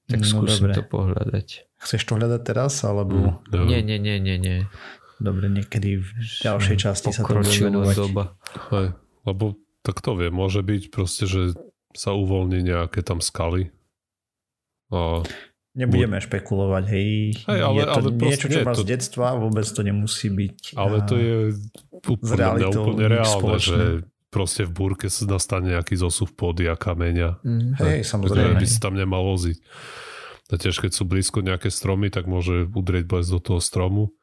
Tak no, skúsim dobre. to pohľadať. Chceš to hľadať teraz alebo? Mm, nie, nie, nie, nie, nie. Dobre, niekedy v ďalšej časti sa to bude doba. Hej, lebo tak to vie, môže byť proste, že sa uvoľní nejaké tam skaly. A Nebudeme špekulovať, hej. hej ale, je to ale niečo, čo má z detstva, vôbec to nemusí byť. Ale to je úplne, úplne reálne, spoločné. že proste v búrke sa dostane nejaký zosuv pôdy a kameňa. Mm. Hej, samozrejme. By si tam nemal loziť. A tiež keď sú blízko nejaké stromy, tak môže udrieť bez do toho stromu.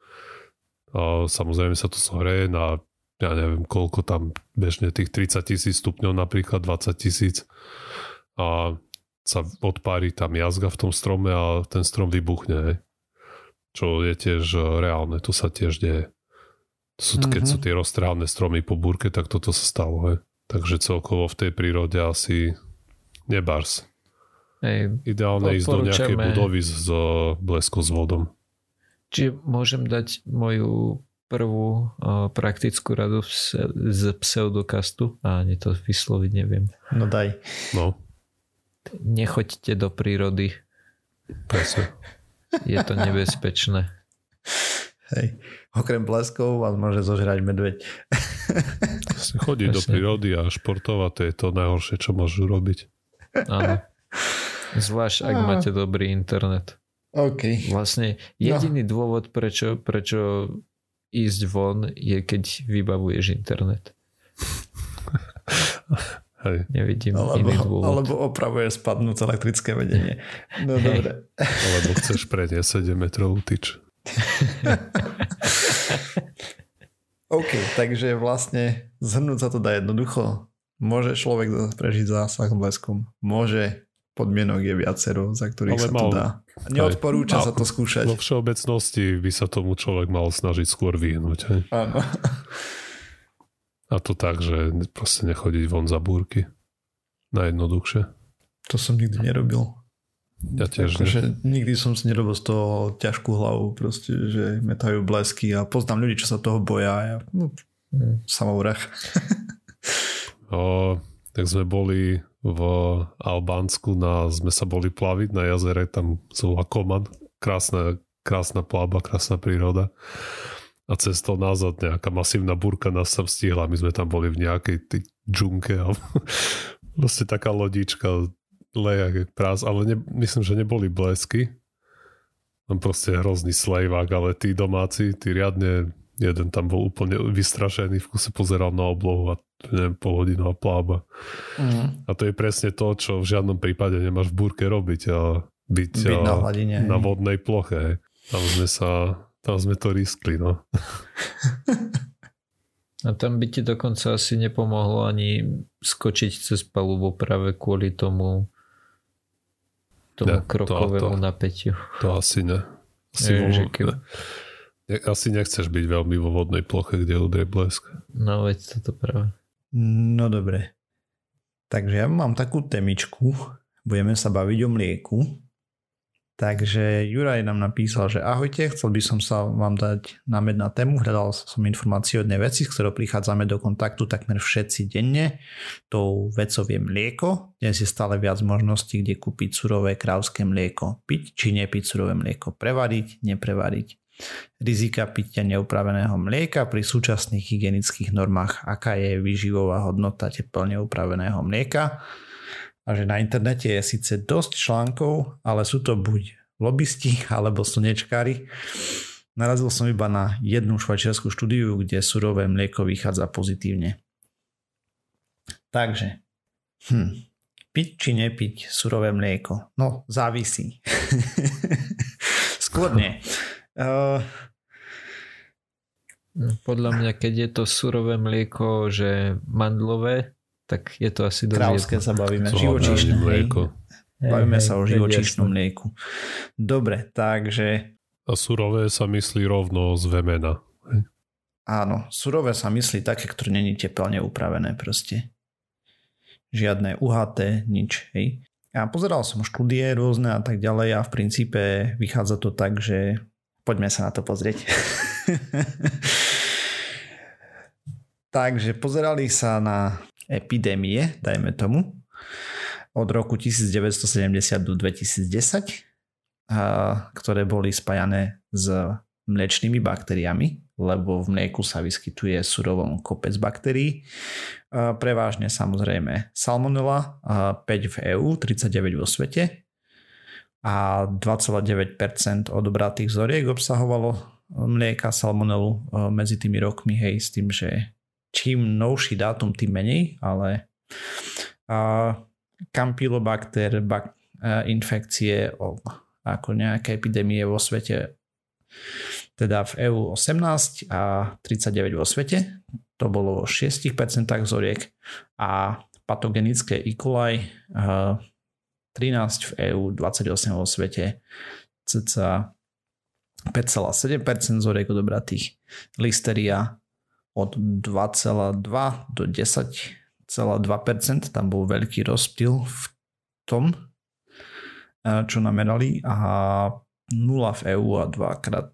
A samozrejme sa to zohreje na ja neviem, koľko tam bežne tých 30 tisíc stupňov, napríklad 20 tisíc a sa odpári tam jazga v tom strome a ten strom vybuchne. Hej. Čo je tiež reálne, to sa tiež deje. Sú, mm-hmm. Keď sú tie roztrhávne stromy po búrke, tak toto sa stalo. Hej. Takže celkovo v tej prírode asi nebars. Hej, Ideálne ísť do nejakej budovy s bleskou s vodom. Čiže môžem dať moju prvú uh, praktickú radu z pseudokastu a ani to vysloviť neviem. No daj. No. Nechoďte do prírody. Presne. Je to nebezpečné. Hej. Okrem bleskov vás môže zožrať medveď. Chodiť do prírody a športovať, to je to najhoršie, čo môžu robiť. Áno. Zvlášť, ak a... máte dobrý internet. OK. Vlastne jediný no. dôvod, prečo, prečo ísť von, je keď vybavuješ internet. Hej. Nevidím alebo, iný dôvod. Alebo opravuje spadnúce elektrické vedenie. No hey. dobre. Alebo chceš preniesť 7 metrovú tyč. OK, takže vlastne zhrnúť sa to dá jednoducho. Môže človek prežiť zásah bleskom. Môže podmienok je viacero, za ktorých Ale sa mal, to dá. Neodporúča aj, sa to skúšať. Vo všeobecnosti by sa tomu človek mal snažiť skôr vyhnúť. Hej? Áno. A to tak, že proste nechodiť von za búrky. Najjednoduchšie. To som nikdy nerobil. Ja tiež akože nikdy som si nerobil z toho ťažkú hlavu, proste, že metajú blesky a poznám ľudí, čo sa toho boja ja no, hmm. samovrach. o, tak sme boli v Albánsku, na, sme sa boli plaviť na jazere, tam sú Koman, krásna, krásna plába, krásna príroda a cestou nazad nejaká masívna burka nás tam stihla. My sme tam boli v nejakej tej džunke a vlastne taká lodička lejak prás, ale ne, myslím, že neboli blesky. Tam proste hrozný slejvák, ale tí domáci, tí riadne, jeden tam bol úplne vystrašený, v kuse pozeral na oblohu a neviem, pol hodinová plába. Mm. A to je presne to, čo v žiadnom prípade nemáš v búrke robiť a byť, byť a, na, hladine, na vodnej ploche. Tam sme sa tam sme to riskli, no. A tam by ti dokonca asi nepomohlo ani skočiť cez palubu práve kvôli tomu tomu ne, krokovému to, to, napätiu. To asi ne. Asi, je, vo, keď... ne, asi nechceš byť veľmi vo vodnej ploche, kde udrie blesk. No veď toto práve. No dobre. Takže ja mám takú temičku. Budeme sa baviť o mlieku. Takže Juraj nám napísal, že ahojte, chcel by som sa vám dať námed na tému, hľadal som informácie o jednej veci, s ktorou prichádzame do kontaktu takmer všetci denne. Tou vecou je mlieko. Dnes je stále viac možností, kde kúpiť surové krávské mlieko. Piť či nepiť surové mlieko. Prevariť, neprevariť. Rizika pitia neupraveného mlieka pri súčasných hygienických normách. Aká je výživová hodnota teplne upraveného mlieka a že na internete je síce dosť článkov, ale sú to buď lobbysti alebo slnečkári. Narazil som iba na jednu švajčiarskú štúdiu, kde surové mlieko vychádza pozitívne. Takže, hm, piť či nepiť surové mlieko? No, závisí. Skôr nie. Uh, podľa mňa, keď je to surové mlieko, že mandlové, tak je to asi dosť Krávské sa bavíme. Živočíšne mlieko. Bavíme sa o živočíšnom mlieku. Dobre, takže... A surové sa myslí rovno z vemena. Áno, surové sa myslí také, ktoré není teplne upravené proste. Žiadne uhaté, nič, hej. Ja pozeral som štúdie rôzne a tak ďalej a v princípe vychádza to tak, že poďme sa na to pozrieť. Takže pozerali sa na epidémie, dajme tomu, od roku 1970 do 2010, ktoré boli spájané s mliečnými baktériami, lebo v mlieku sa vyskytuje surovom kopec baktérií. Prevážne samozrejme salmonella, 5 v EU, 39 vo svete a 2,9% odobratých vzoriek obsahovalo mlieka salmonelu medzi tými rokmi, hej, s tým, že čím novší dátum, tým menej, ale uh, Campylobacter bak, uh, infekcie o, ako nejaké epidémie vo svete teda v EU 18 a 39 vo svete. To bolo vo 6% vzoriek a patogenické E. coli 13 v EU, 28 vo svete, cca 5,7% vzoriek odobratých. Listeria od 2,2 do 10,2%. Tam bol veľký rozptyl v tom, čo namerali a 0 v EU a 2 krát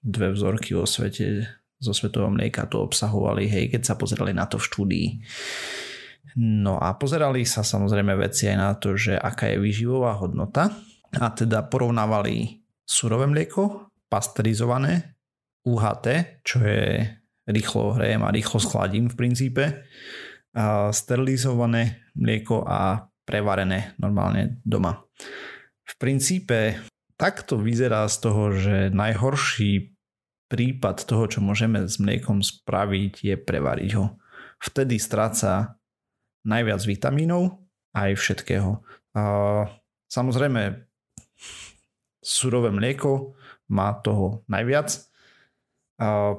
dve vzorky vo svete zo svetového mlieka to obsahovali, hej, keď sa pozerali na to v štúdii. No a pozerali sa samozrejme veci aj na to, že aká je výživová hodnota a teda porovnávali surové mlieko pasterizované UHT, čo je rýchlo hrejem a rýchlo schladím v princípe, a sterilizované mlieko a prevarené normálne doma. V princípe takto vyzerá z toho, že najhorší prípad toho, čo môžeme s mliekom spraviť, je prevariť ho. Vtedy stráca najviac vitamínov aj všetkého. A samozrejme, surové mlieko má toho najviac. A,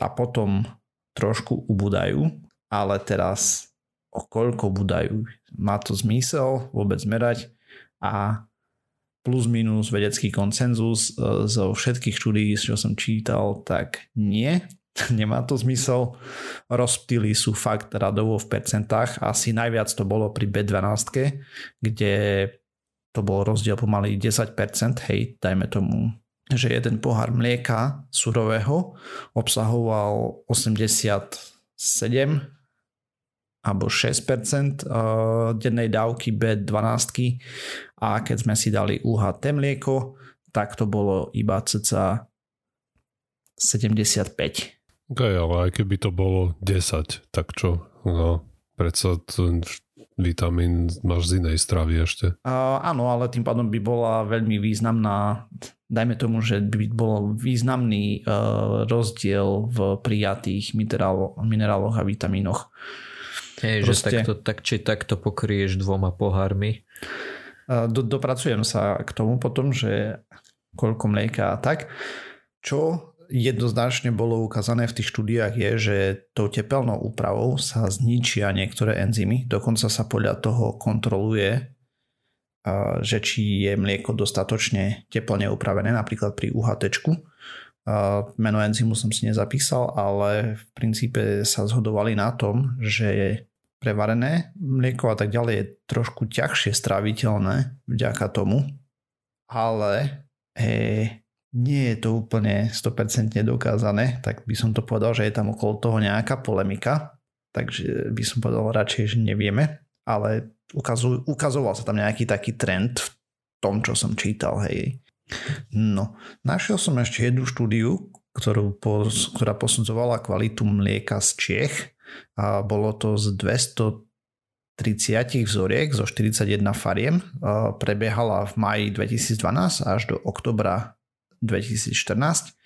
a potom trošku ubúdajú, ale teraz o koľko budajú, má to zmysel vôbec merať. A plus minus vedecký koncenzus e, zo všetkých štúdií, čo som čítal, tak nie, nemá to zmysel. Rozptýly sú fakt radovo v percentách. Asi najviac to bolo pri B12, kde to bol rozdiel pomaly 10%, hej, dajme tomu, že jeden pohár mlieka surového obsahoval 87 alebo 6% dennej dávky B12 a keď sme si dali UHT mlieko, tak to bolo iba cca 75. Ok, ale aj keby to bolo 10, tak čo? No, predsa ten vitamín máš z inej stravy ešte. Uh, áno, ale tým pádom by bola veľmi významná, dajme tomu, že by bol významný uh, rozdiel v prijatých minerálo, mineráloch a vitamínoch. Hej, Proste, že takto, tak či takto pokrieš dvoma pohármi. Do, dopracujem sa k tomu potom, že koľko mlieka a tak. Čo jednoznačne bolo ukázané v tých štúdiách je, že tou tepelnou úpravou sa zničia niektoré enzymy. Dokonca sa podľa toho kontroluje, že či je mlieko dostatočne teplne upravené, napríklad pri UHT. Meno enzymu som si nezapísal, ale v princípe sa zhodovali na tom, že prevarené mlieko a tak ďalej je trošku ťažšie stráviteľné vďaka tomu, ale e, nie je to úplne 100% dokázané, tak by som to povedal, že je tam okolo toho nejaká polemika, takže by som povedal radšej, že nevieme, ale ukazuj, ukazoval sa tam nejaký taký trend v tom, čo som čítal, hej. No, našiel som ešte jednu štúdiu, ktorú, ktorá posudzovala kvalitu mlieka z Čiech a bolo to z 230 vzoriek zo 41 fariem. Prebiehala v maji 2012 až do oktobra 2014.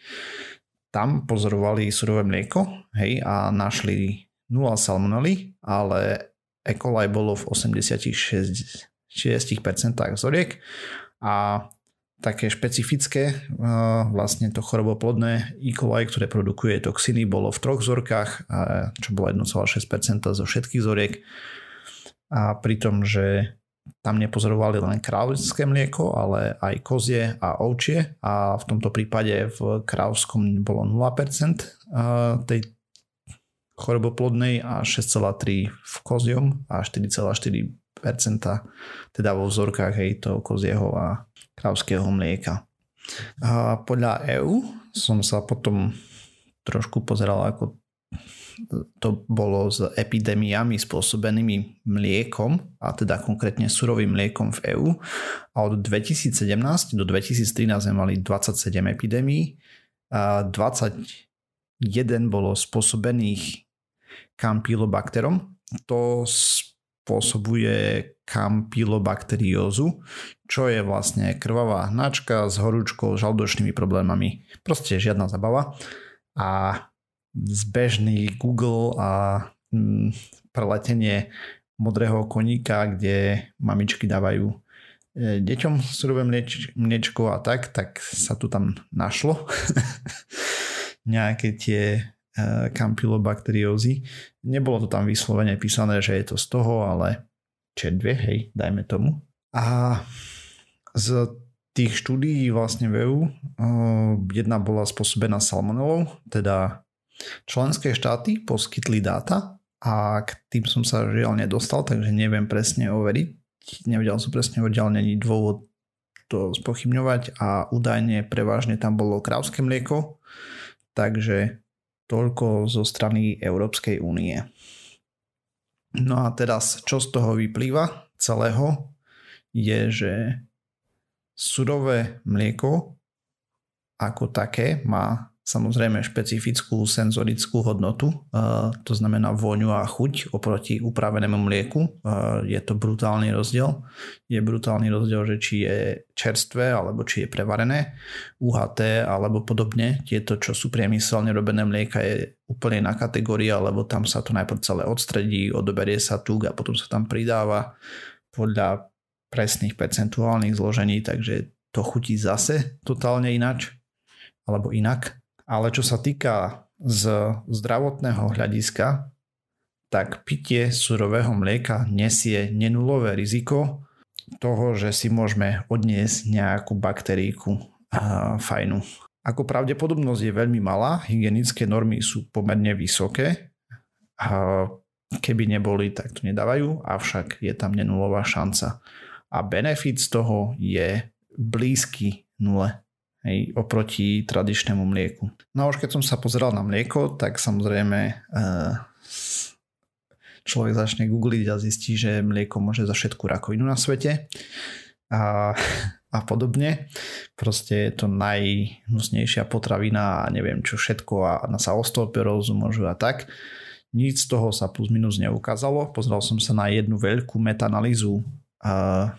Tam pozorovali surové mlieko hej, a našli 0 salmonely, ale E. coli bolo v 86% vzoriek a také špecifické, vlastne to choroboplodné E. coli, ktoré produkuje toxiny, bolo v troch vzorkách, čo bolo 1,6% zo všetkých vzoriek. A pri tom, že tam nepozorovali len kráľovské mlieko, ale aj kozie a ovčie a v tomto prípade v kráľovskom bolo 0% tej choroboplodnej a 6,3 v koziom a 4,4% teda vo vzorkách hej, toho kozieho a krávského mlieka. A podľa EU som sa potom trošku pozeral, ako to bolo s epidémiami spôsobenými mliekom, a teda konkrétne surovým mliekom v EÚ. A od 2017 do 2013 sme mali 27 epidémií. A 21 bolo spôsobených kampylobakterom. To spôsobuje kampylobakteriózu, čo je vlastne krvavá hnačka s horúčkou, žaldočnými problémami. Proste žiadna zabava. A zbežný Google a mm, preletenie modrého koníka, kde mamičky dávajú e, deťom surové mlieč, mliečko a tak, tak sa tu tam našlo nejaké tie kampylobakteriózy. Nebolo to tam vyslovene písané, že je to z toho, ale dve, hej, dajme tomu. A z tých štúdií vlastne v EU jedna bola spôsobená salmonelou, teda členské štáty poskytli dáta a k tým som sa žiaľ nedostal, takže neviem presne overiť. Nevedel som presne overiť, ale není dôvod to spochybňovať a údajne prevažne tam bolo krávské mlieko, takže toľko zo strany Európskej únie. No a teraz, čo z toho vyplýva celého, je, že surové mlieko ako také má samozrejme špecifickú senzorickú hodnotu, to znamená vôňu a chuť oproti upravenému mlieku. Je to brutálny rozdiel. Je brutálny rozdiel, že či je čerstvé alebo či je prevarené, UHT alebo podobne. Tieto, čo sú priemyselne robené mlieka je úplne na kategória, lebo tam sa to najprv celé odstredí, odoberie sa tuk a potom sa tam pridáva podľa presných percentuálnych zložení, takže to chutí zase totálne inač alebo inak ale čo sa týka z zdravotného hľadiska, tak pitie surového mlieka nesie nenulové riziko toho, že si môžeme odniesť nejakú bakteríku fajnu. Ako pravdepodobnosť je veľmi malá, hygienické normy sú pomerne vysoké, keby neboli, tak to nedávajú, avšak je tam nenulová šanca. A benefit z toho je blízky nule hej, oproti tradičnému mlieku. No už keď som sa pozeral na mlieko, tak samozrejme eh, človek začne googliť a zistí, že mlieko môže za všetku rakovinu na svete a, a podobne. Proste je to najhnusnejšia potravina a neviem čo všetko a na sa osteoporózu môžu a tak. Nic z toho sa plus minus neukázalo. Pozrel som sa na jednu veľkú metanalýzu uh,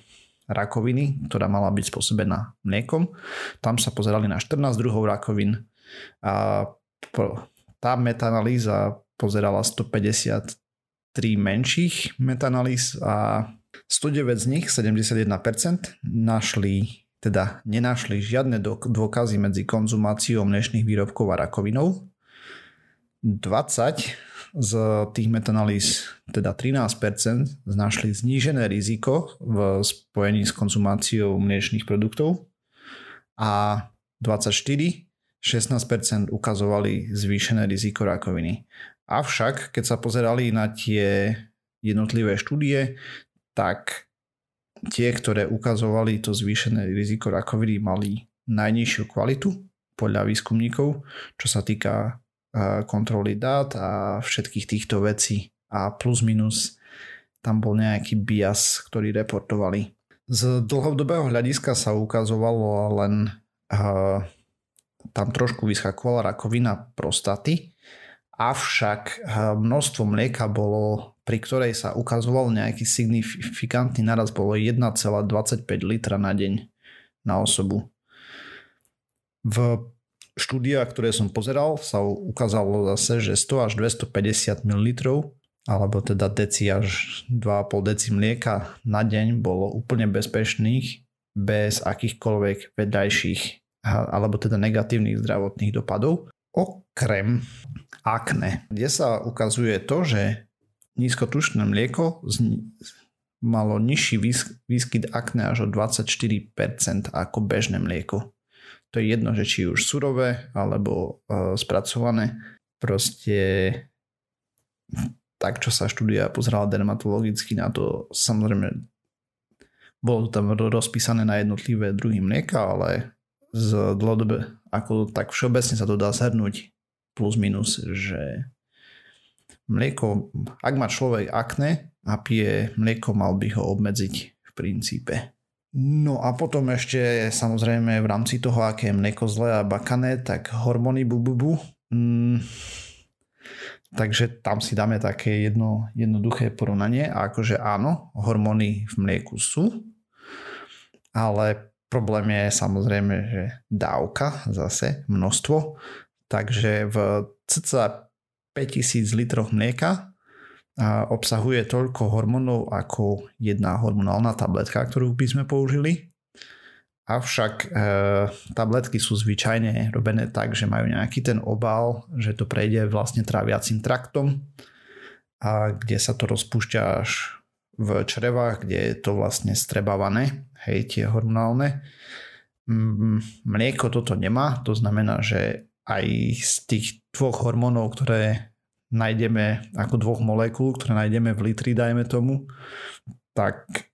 rakoviny, ktorá mala byť spôsobená mliekom. Tam sa pozerali na 14 druhov rakovín a tá metanalýza pozerala 153 menších metanalýz a 109 z nich, 71%, našli, teda nenašli žiadne dôkazy medzi konzumáciou mliečných výrobkov a rakovinou. 20 z tých metanalýz, teda 13%, znašli znížené riziko v spojení s konzumáciou mliečných produktov a 24 16% ukazovali zvýšené riziko rakoviny. Avšak, keď sa pozerali na tie jednotlivé štúdie, tak tie, ktoré ukazovali to zvýšené riziko rakoviny, mali najnižšiu kvalitu podľa výskumníkov, čo sa týka kontroly dát a všetkých týchto vecí a plus minus tam bol nejaký bias, ktorý reportovali. Z dlhodobého hľadiska sa ukazovalo len uh, tam trošku vyskakovala rakovina prostaty, avšak uh, množstvo mlieka bolo, pri ktorej sa ukazoval nejaký signifikantný naraz, bolo 1,25 litra na deň na osobu. V štúdia, ktoré som pozeral, sa ukázalo zase, že 100 až 250 ml alebo teda deci až 2,5 deci mlieka na deň bolo úplne bezpečných bez akýchkoľvek vedľajších alebo teda negatívnych zdravotných dopadov. Okrem akne, kde sa ukazuje to, že nízkotučné mlieko malo nižší výskyt akne až o 24% ako bežné mlieko. To je jedno, že či už surové alebo uh, spracované. Proste tak, čo sa štúdia pozerala dermatologicky na to, samozrejme bolo to tam rozpísané na jednotlivé druhy mlieka, ale z dlhodobe, ako tak všeobecne sa to dá zhrnúť plus minus, že mlieko, ak má človek akné a pije mlieko, mal by ho obmedziť v princípe. No a potom ešte samozrejme v rámci toho, aké je mlieko zlé a bakané, tak hormóny bububu. Mm, takže tam si dáme také jedno, jednoduché porovnanie. A akože áno, hormóny v mlieku sú, ale problém je samozrejme, že dávka zase, množstvo. Takže v cca 5000 litroch mlieka obsahuje toľko hormónov ako jedna hormonálna tabletka, ktorú by sme použili. Avšak e, tabletky sú zvyčajne robené tak, že majú nejaký ten obal, že to prejde vlastne tráviacím traktom a kde sa to rozpúšťa až v črevách, kde je to vlastne strebávané, hej, tie hormonálne. Mlieko toto nemá, to znamená, že aj z tých dvoch hormónov, ktoré nájdeme ako dvoch molekúl, ktoré nájdeme v litri, dajme tomu, tak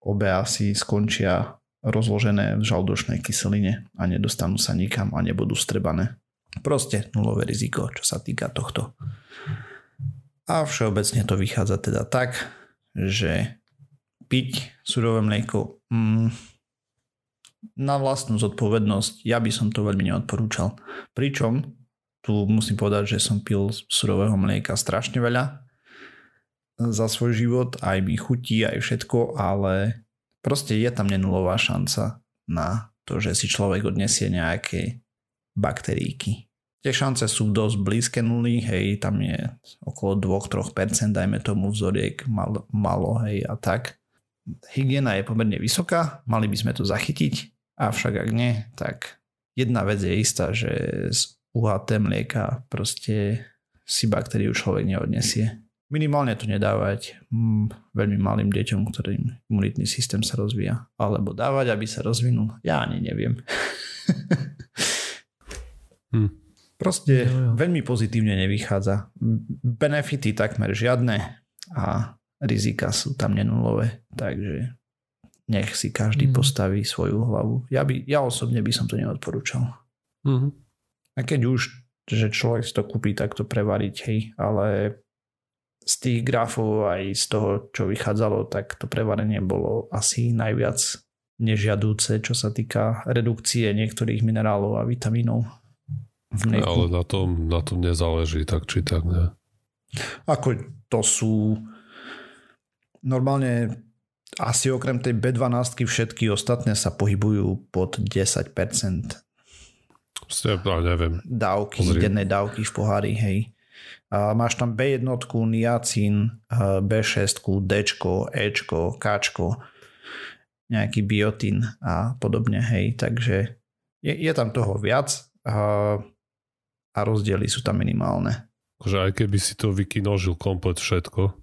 obe asi skončia rozložené v žaldočnej kyseline a nedostanú sa nikam a nebudú strebané. Proste nulové riziko, čo sa týka tohto. A všeobecne to vychádza teda tak, že piť surové mlieko mm, na vlastnú zodpovednosť ja by som to veľmi neodporúčal. Pričom tu musím povedať, že som pil surového mlieka strašne veľa za svoj život, aj mi chutí, aj všetko, ale proste je tam nenulová šanca na to, že si človek odnesie nejaké bakteríky. Tie šance sú dosť blízke nuly, hej, tam je okolo 2-3%, dajme tomu vzoriek mal, malo, hej, a tak. Hygiena je pomerne vysoká, mali by sme to zachytiť, avšak ak nie, tak jedna vec je istá, že z UHT mlieka proste si baktériu človek neodnesie. Minimálne to nedávať mm, veľmi malým deťom, ktorým imunitný systém sa rozvíja. Alebo dávať, aby sa rozvinul. Ja ani neviem. hm. Proste jo, jo. veľmi pozitívne nevychádza. Benefity takmer žiadne a rizika sú tam nenulové, takže nech si každý mm. postaví svoju hlavu. Ja, by, ja osobne by som to neodporúčal. Mm. A keď už, že človek si to kúpi, tak to prevariť, hej, ale z tých grafov aj z toho, čo vychádzalo, tak to prevarenie bolo asi najviac nežiadúce, čo sa týka redukcie niektorých minerálov a vitamínov. Ale na tom, na tom nezáleží tak či tak, ne? Ako to sú normálne asi okrem tej B12 všetky ostatné sa pohybujú pod 10%. Ja neviem. Dávky, Pozri. denné dávky v pohári, hej. A máš tam B1, niacín, B6, D, E, K, nejaký biotín a podobne, hej. Takže je, je tam toho viac. A a rozdiely sú tam minimálne. Akože aj keby si to vykinožil komplet všetko,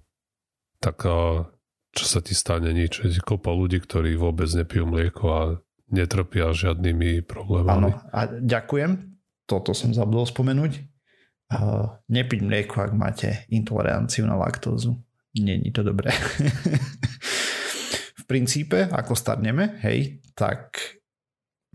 tak a, čo sa ti stane nič. Je kopa ľudí, ktorí vôbec nepijú mlieko a netrpia žiadnymi problémami. Áno, a ďakujem. Toto som zabudol spomenúť. Uh, nepiť mlieko, ak máte intoleranciu na laktózu. Není to dobré. v princípe, ako starneme, hej, tak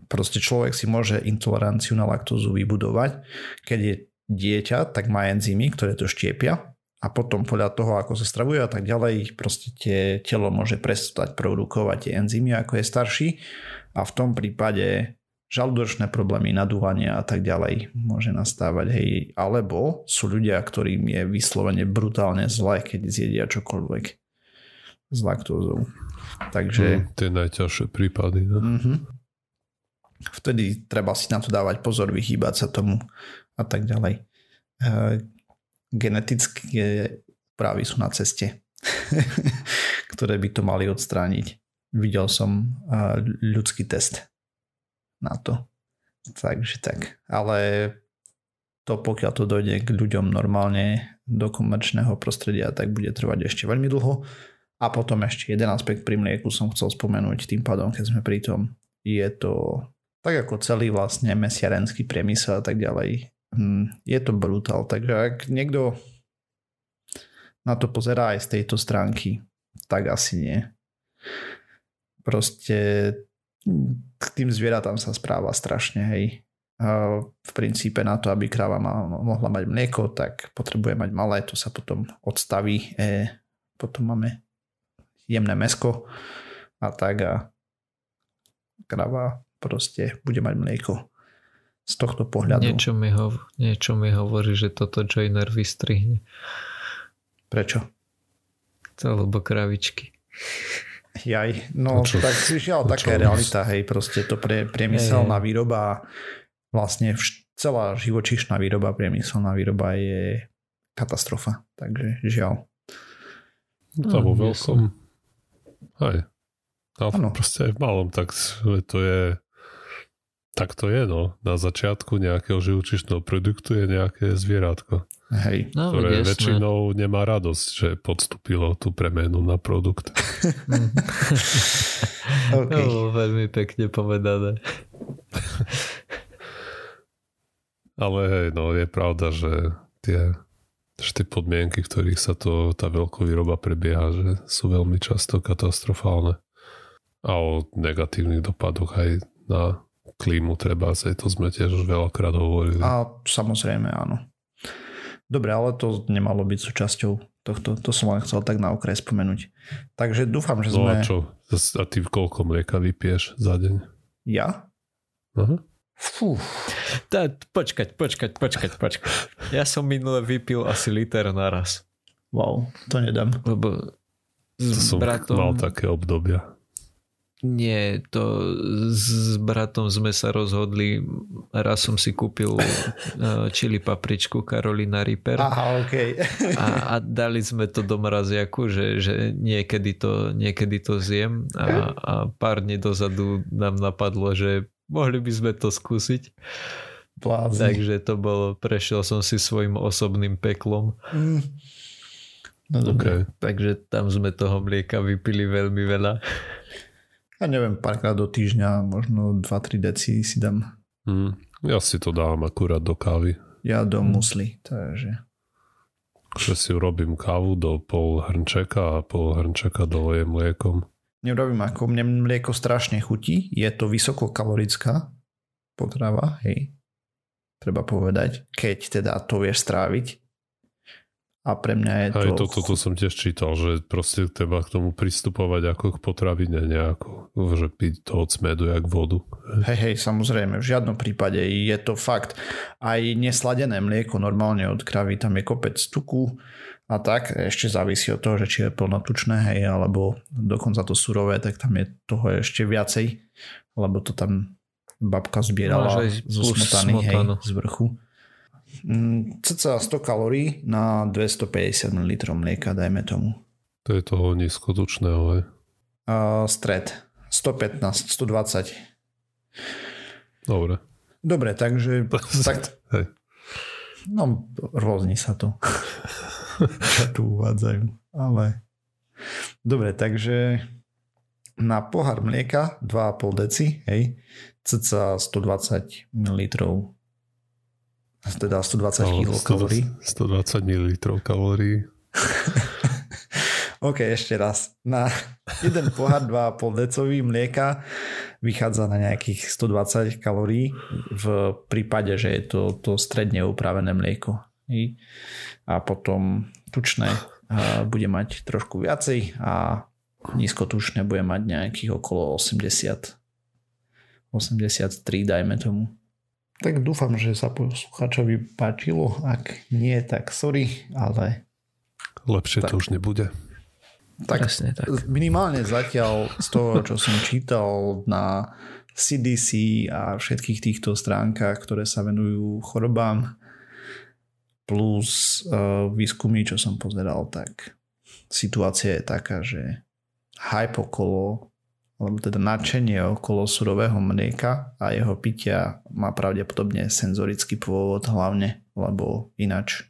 proste človek si môže intoleranciu na laktózu vybudovať. Keď je dieťa, tak má enzymy, ktoré to štiepia a potom podľa toho, ako sa stravuje a tak ďalej, proste tie telo môže prestať produkovať tie enzymy, ako je starší a v tom prípade žalúdočné problémy, nadúvanie a tak ďalej môže nastávať. Hej. Alebo sú ľudia, ktorým je vyslovene brutálne zle, keď zjedia čokoľvek s laktózou. Takže... Mm, tie najťažšie prípady. No? Mm-hmm vtedy treba si na to dávať pozor, vyhýbať sa tomu a tak ďalej. E, genetické právy sú na ceste, ktoré by to mali odstrániť. Videl som ľudský test na to. Takže tak. Ale to pokiaľ to dojde k ľuďom normálne do komerčného prostredia, tak bude trvať ešte veľmi dlho. A potom ešte jeden aspekt pri mlieku som chcel spomenúť, tým pádom, keď sme pri tom, je to tak ako celý vlastne mesiarenský priemysel a tak ďalej. Hm, je to brutál, takže ak niekto na to pozerá aj z tejto stránky, tak asi nie. Proste k tým zvieratám sa správa strašne, hej. V princípe na to, aby kráva mohla mať mlieko, tak potrebuje mať malé, to sa potom odstaví, e, potom máme jemné mesko a tak a kráva proste bude mať mlieko z tohto pohľadu. Niečo mi, ho, niečo mi hovorí, že toto joiner vystrihne. Prečo? To lebo kravičky. Jaj, no čo, tak žiaľ, taká je realita, hej, proste to pre, priemyselná výroba, vlastne celá živočíšna výroba, priemyselná výroba je katastrofa, takže žiaľ. No, to vo veľkom. Hej. No, proste aj v malom, tak to je tak to je, no. Na začiatku nejakého živočišného produktu je nejaké zvierátko. Hej. No, ktoré jasné. väčšinou nemá radosť, že podstúpilo tú premenu na produkt. okay. no, veľmi pekne povedané. Ale hej, no je pravda, že tie, že tie podmienky, v ktorých sa to, tá veľkovýroba prebieha, že sú veľmi často katastrofálne. A o negatívnych dopadoch aj na klímu treba, aj to sme tiež už veľakrát hovorili. A samozrejme áno. Dobre, ale to nemalo byť súčasťou tohto. To som len chcel tak na okraj spomenúť. Takže dúfam, že no sme... a čo? A ty koľko mlieka vypieš za deň? Ja? Fú. Tá, počkať, počkať, počkať, počkať. Ja som minule vypil asi liter naraz. Wow, to nedám. Lebo s to som bratom... mal také obdobia. Nie, to s bratom sme sa rozhodli, raz som si kúpil čili papričku Carolina Reaper Aha, okay. a, a dali sme to do mraziaku, že, že niekedy, to, niekedy to zjem a, a pár dní dozadu nám napadlo, že mohli by sme to skúsiť. Blázni. Takže to bolo, prešiel som si svojim osobným peklom. Mm. No dobre. Okay. Takže tam sme toho mlieka vypili veľmi veľa. Ja neviem, párkrát do týždňa, možno 2-3 deci si dám. Mm, ja si to dám akurát do kávy. Ja do musli, takže... Že si urobím kávu do pol hrnčeka a pol hrnčeka dolejem mliekom nerobím ako mne mlieko strašne chutí, je to vysokokalorická potrava, hej, treba povedať, keď teda to vieš stráviť. A pre mňa je to... Aj toto to som tiež čítal, že proste treba k tomu pristupovať ako k potravine nejako, že piť to od smedu jak vodu. Hej, hej, samozrejme, v žiadnom prípade je to fakt. Aj nesladené mlieko normálne od kravy, tam je kopec tuku, a tak. Ešte závisí od toho, že či je plnotučné, hej, alebo dokonca to surové, tak tam je toho ešte viacej, lebo to tam babka zbierala zo smotany, hej, z vrchu. Mm, cca 100 kalórií na 250 ml mlieka, dajme tomu. To je toho nízkotučného, hej? Uh, stred. 115, 120. Dobre. Dobre, takže... tak, hej. No, rôzni sa to. tu uvádzajú. Ale... Dobre, takže na pohár mlieka 2,5 deci, hej, cca 120 ml teda 120 no, kg kalórií. 120 ml kalórií. OK, ešte raz. Na jeden pohár 2,5 decový mlieka vychádza na nejakých 120 kalórií v prípade, že je to, to stredne upravené mlieko. A potom tučné bude mať trošku viacej a nízkotučné bude mať nejakých okolo 80 83 dajme tomu. Tak dúfam, že sa posluchačovi páčilo. Ak nie, tak sorry, ale... Lepšie tak. to už nebude. Tak, Presne tak. minimálne zatiaľ z toho, čo som čítal na CDC a všetkých týchto stránkach, ktoré sa venujú chorobám, plus uh, výskumy, čo som pozeral, tak situácia je taká, že hype okolo alebo teda nadšenie okolo surového mlieka a jeho pitia má pravdepodobne senzorický pôvod hlavne, lebo inač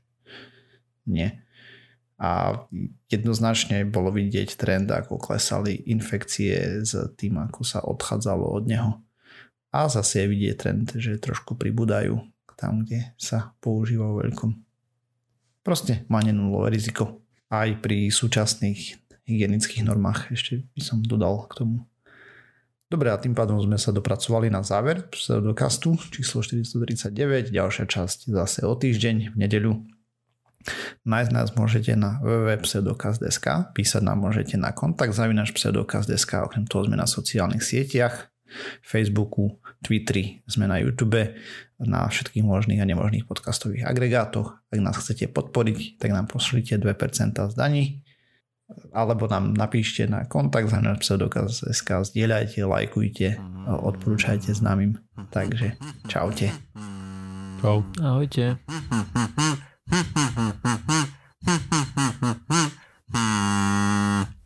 nie. A jednoznačne bolo vidieť trend, ako klesali infekcie s tým, ako sa odchádzalo od neho. A zase je vidieť trend, že trošku pribúdajú tam, kde sa používa vo veľkom. Proste má nenulové riziko. Aj pri súčasných hygienických normách ešte by som dodal k tomu. Dobre, a tým pádom sme sa dopracovali na záver pseudokastu číslo 439, ďalšia časť zase o týždeň v nedeľu. Nájsť nás môžete na www.pseudokast.sk, písať nám môžete na kontakt zavinač pseudokast.sk, okrem toho sme na sociálnych sieťach, Facebooku, Twitteri, sme na YouTube, na všetkých možných a nemožných podcastových agregátoch. Ak nás chcete podporiť, tak nám pošlite 2% z daní alebo nám napíšte na kontakt za náš pseudokaz.sk, zdieľajte, lajkujte, odporúčajte známym. Takže čaute. Čau. Ahojte.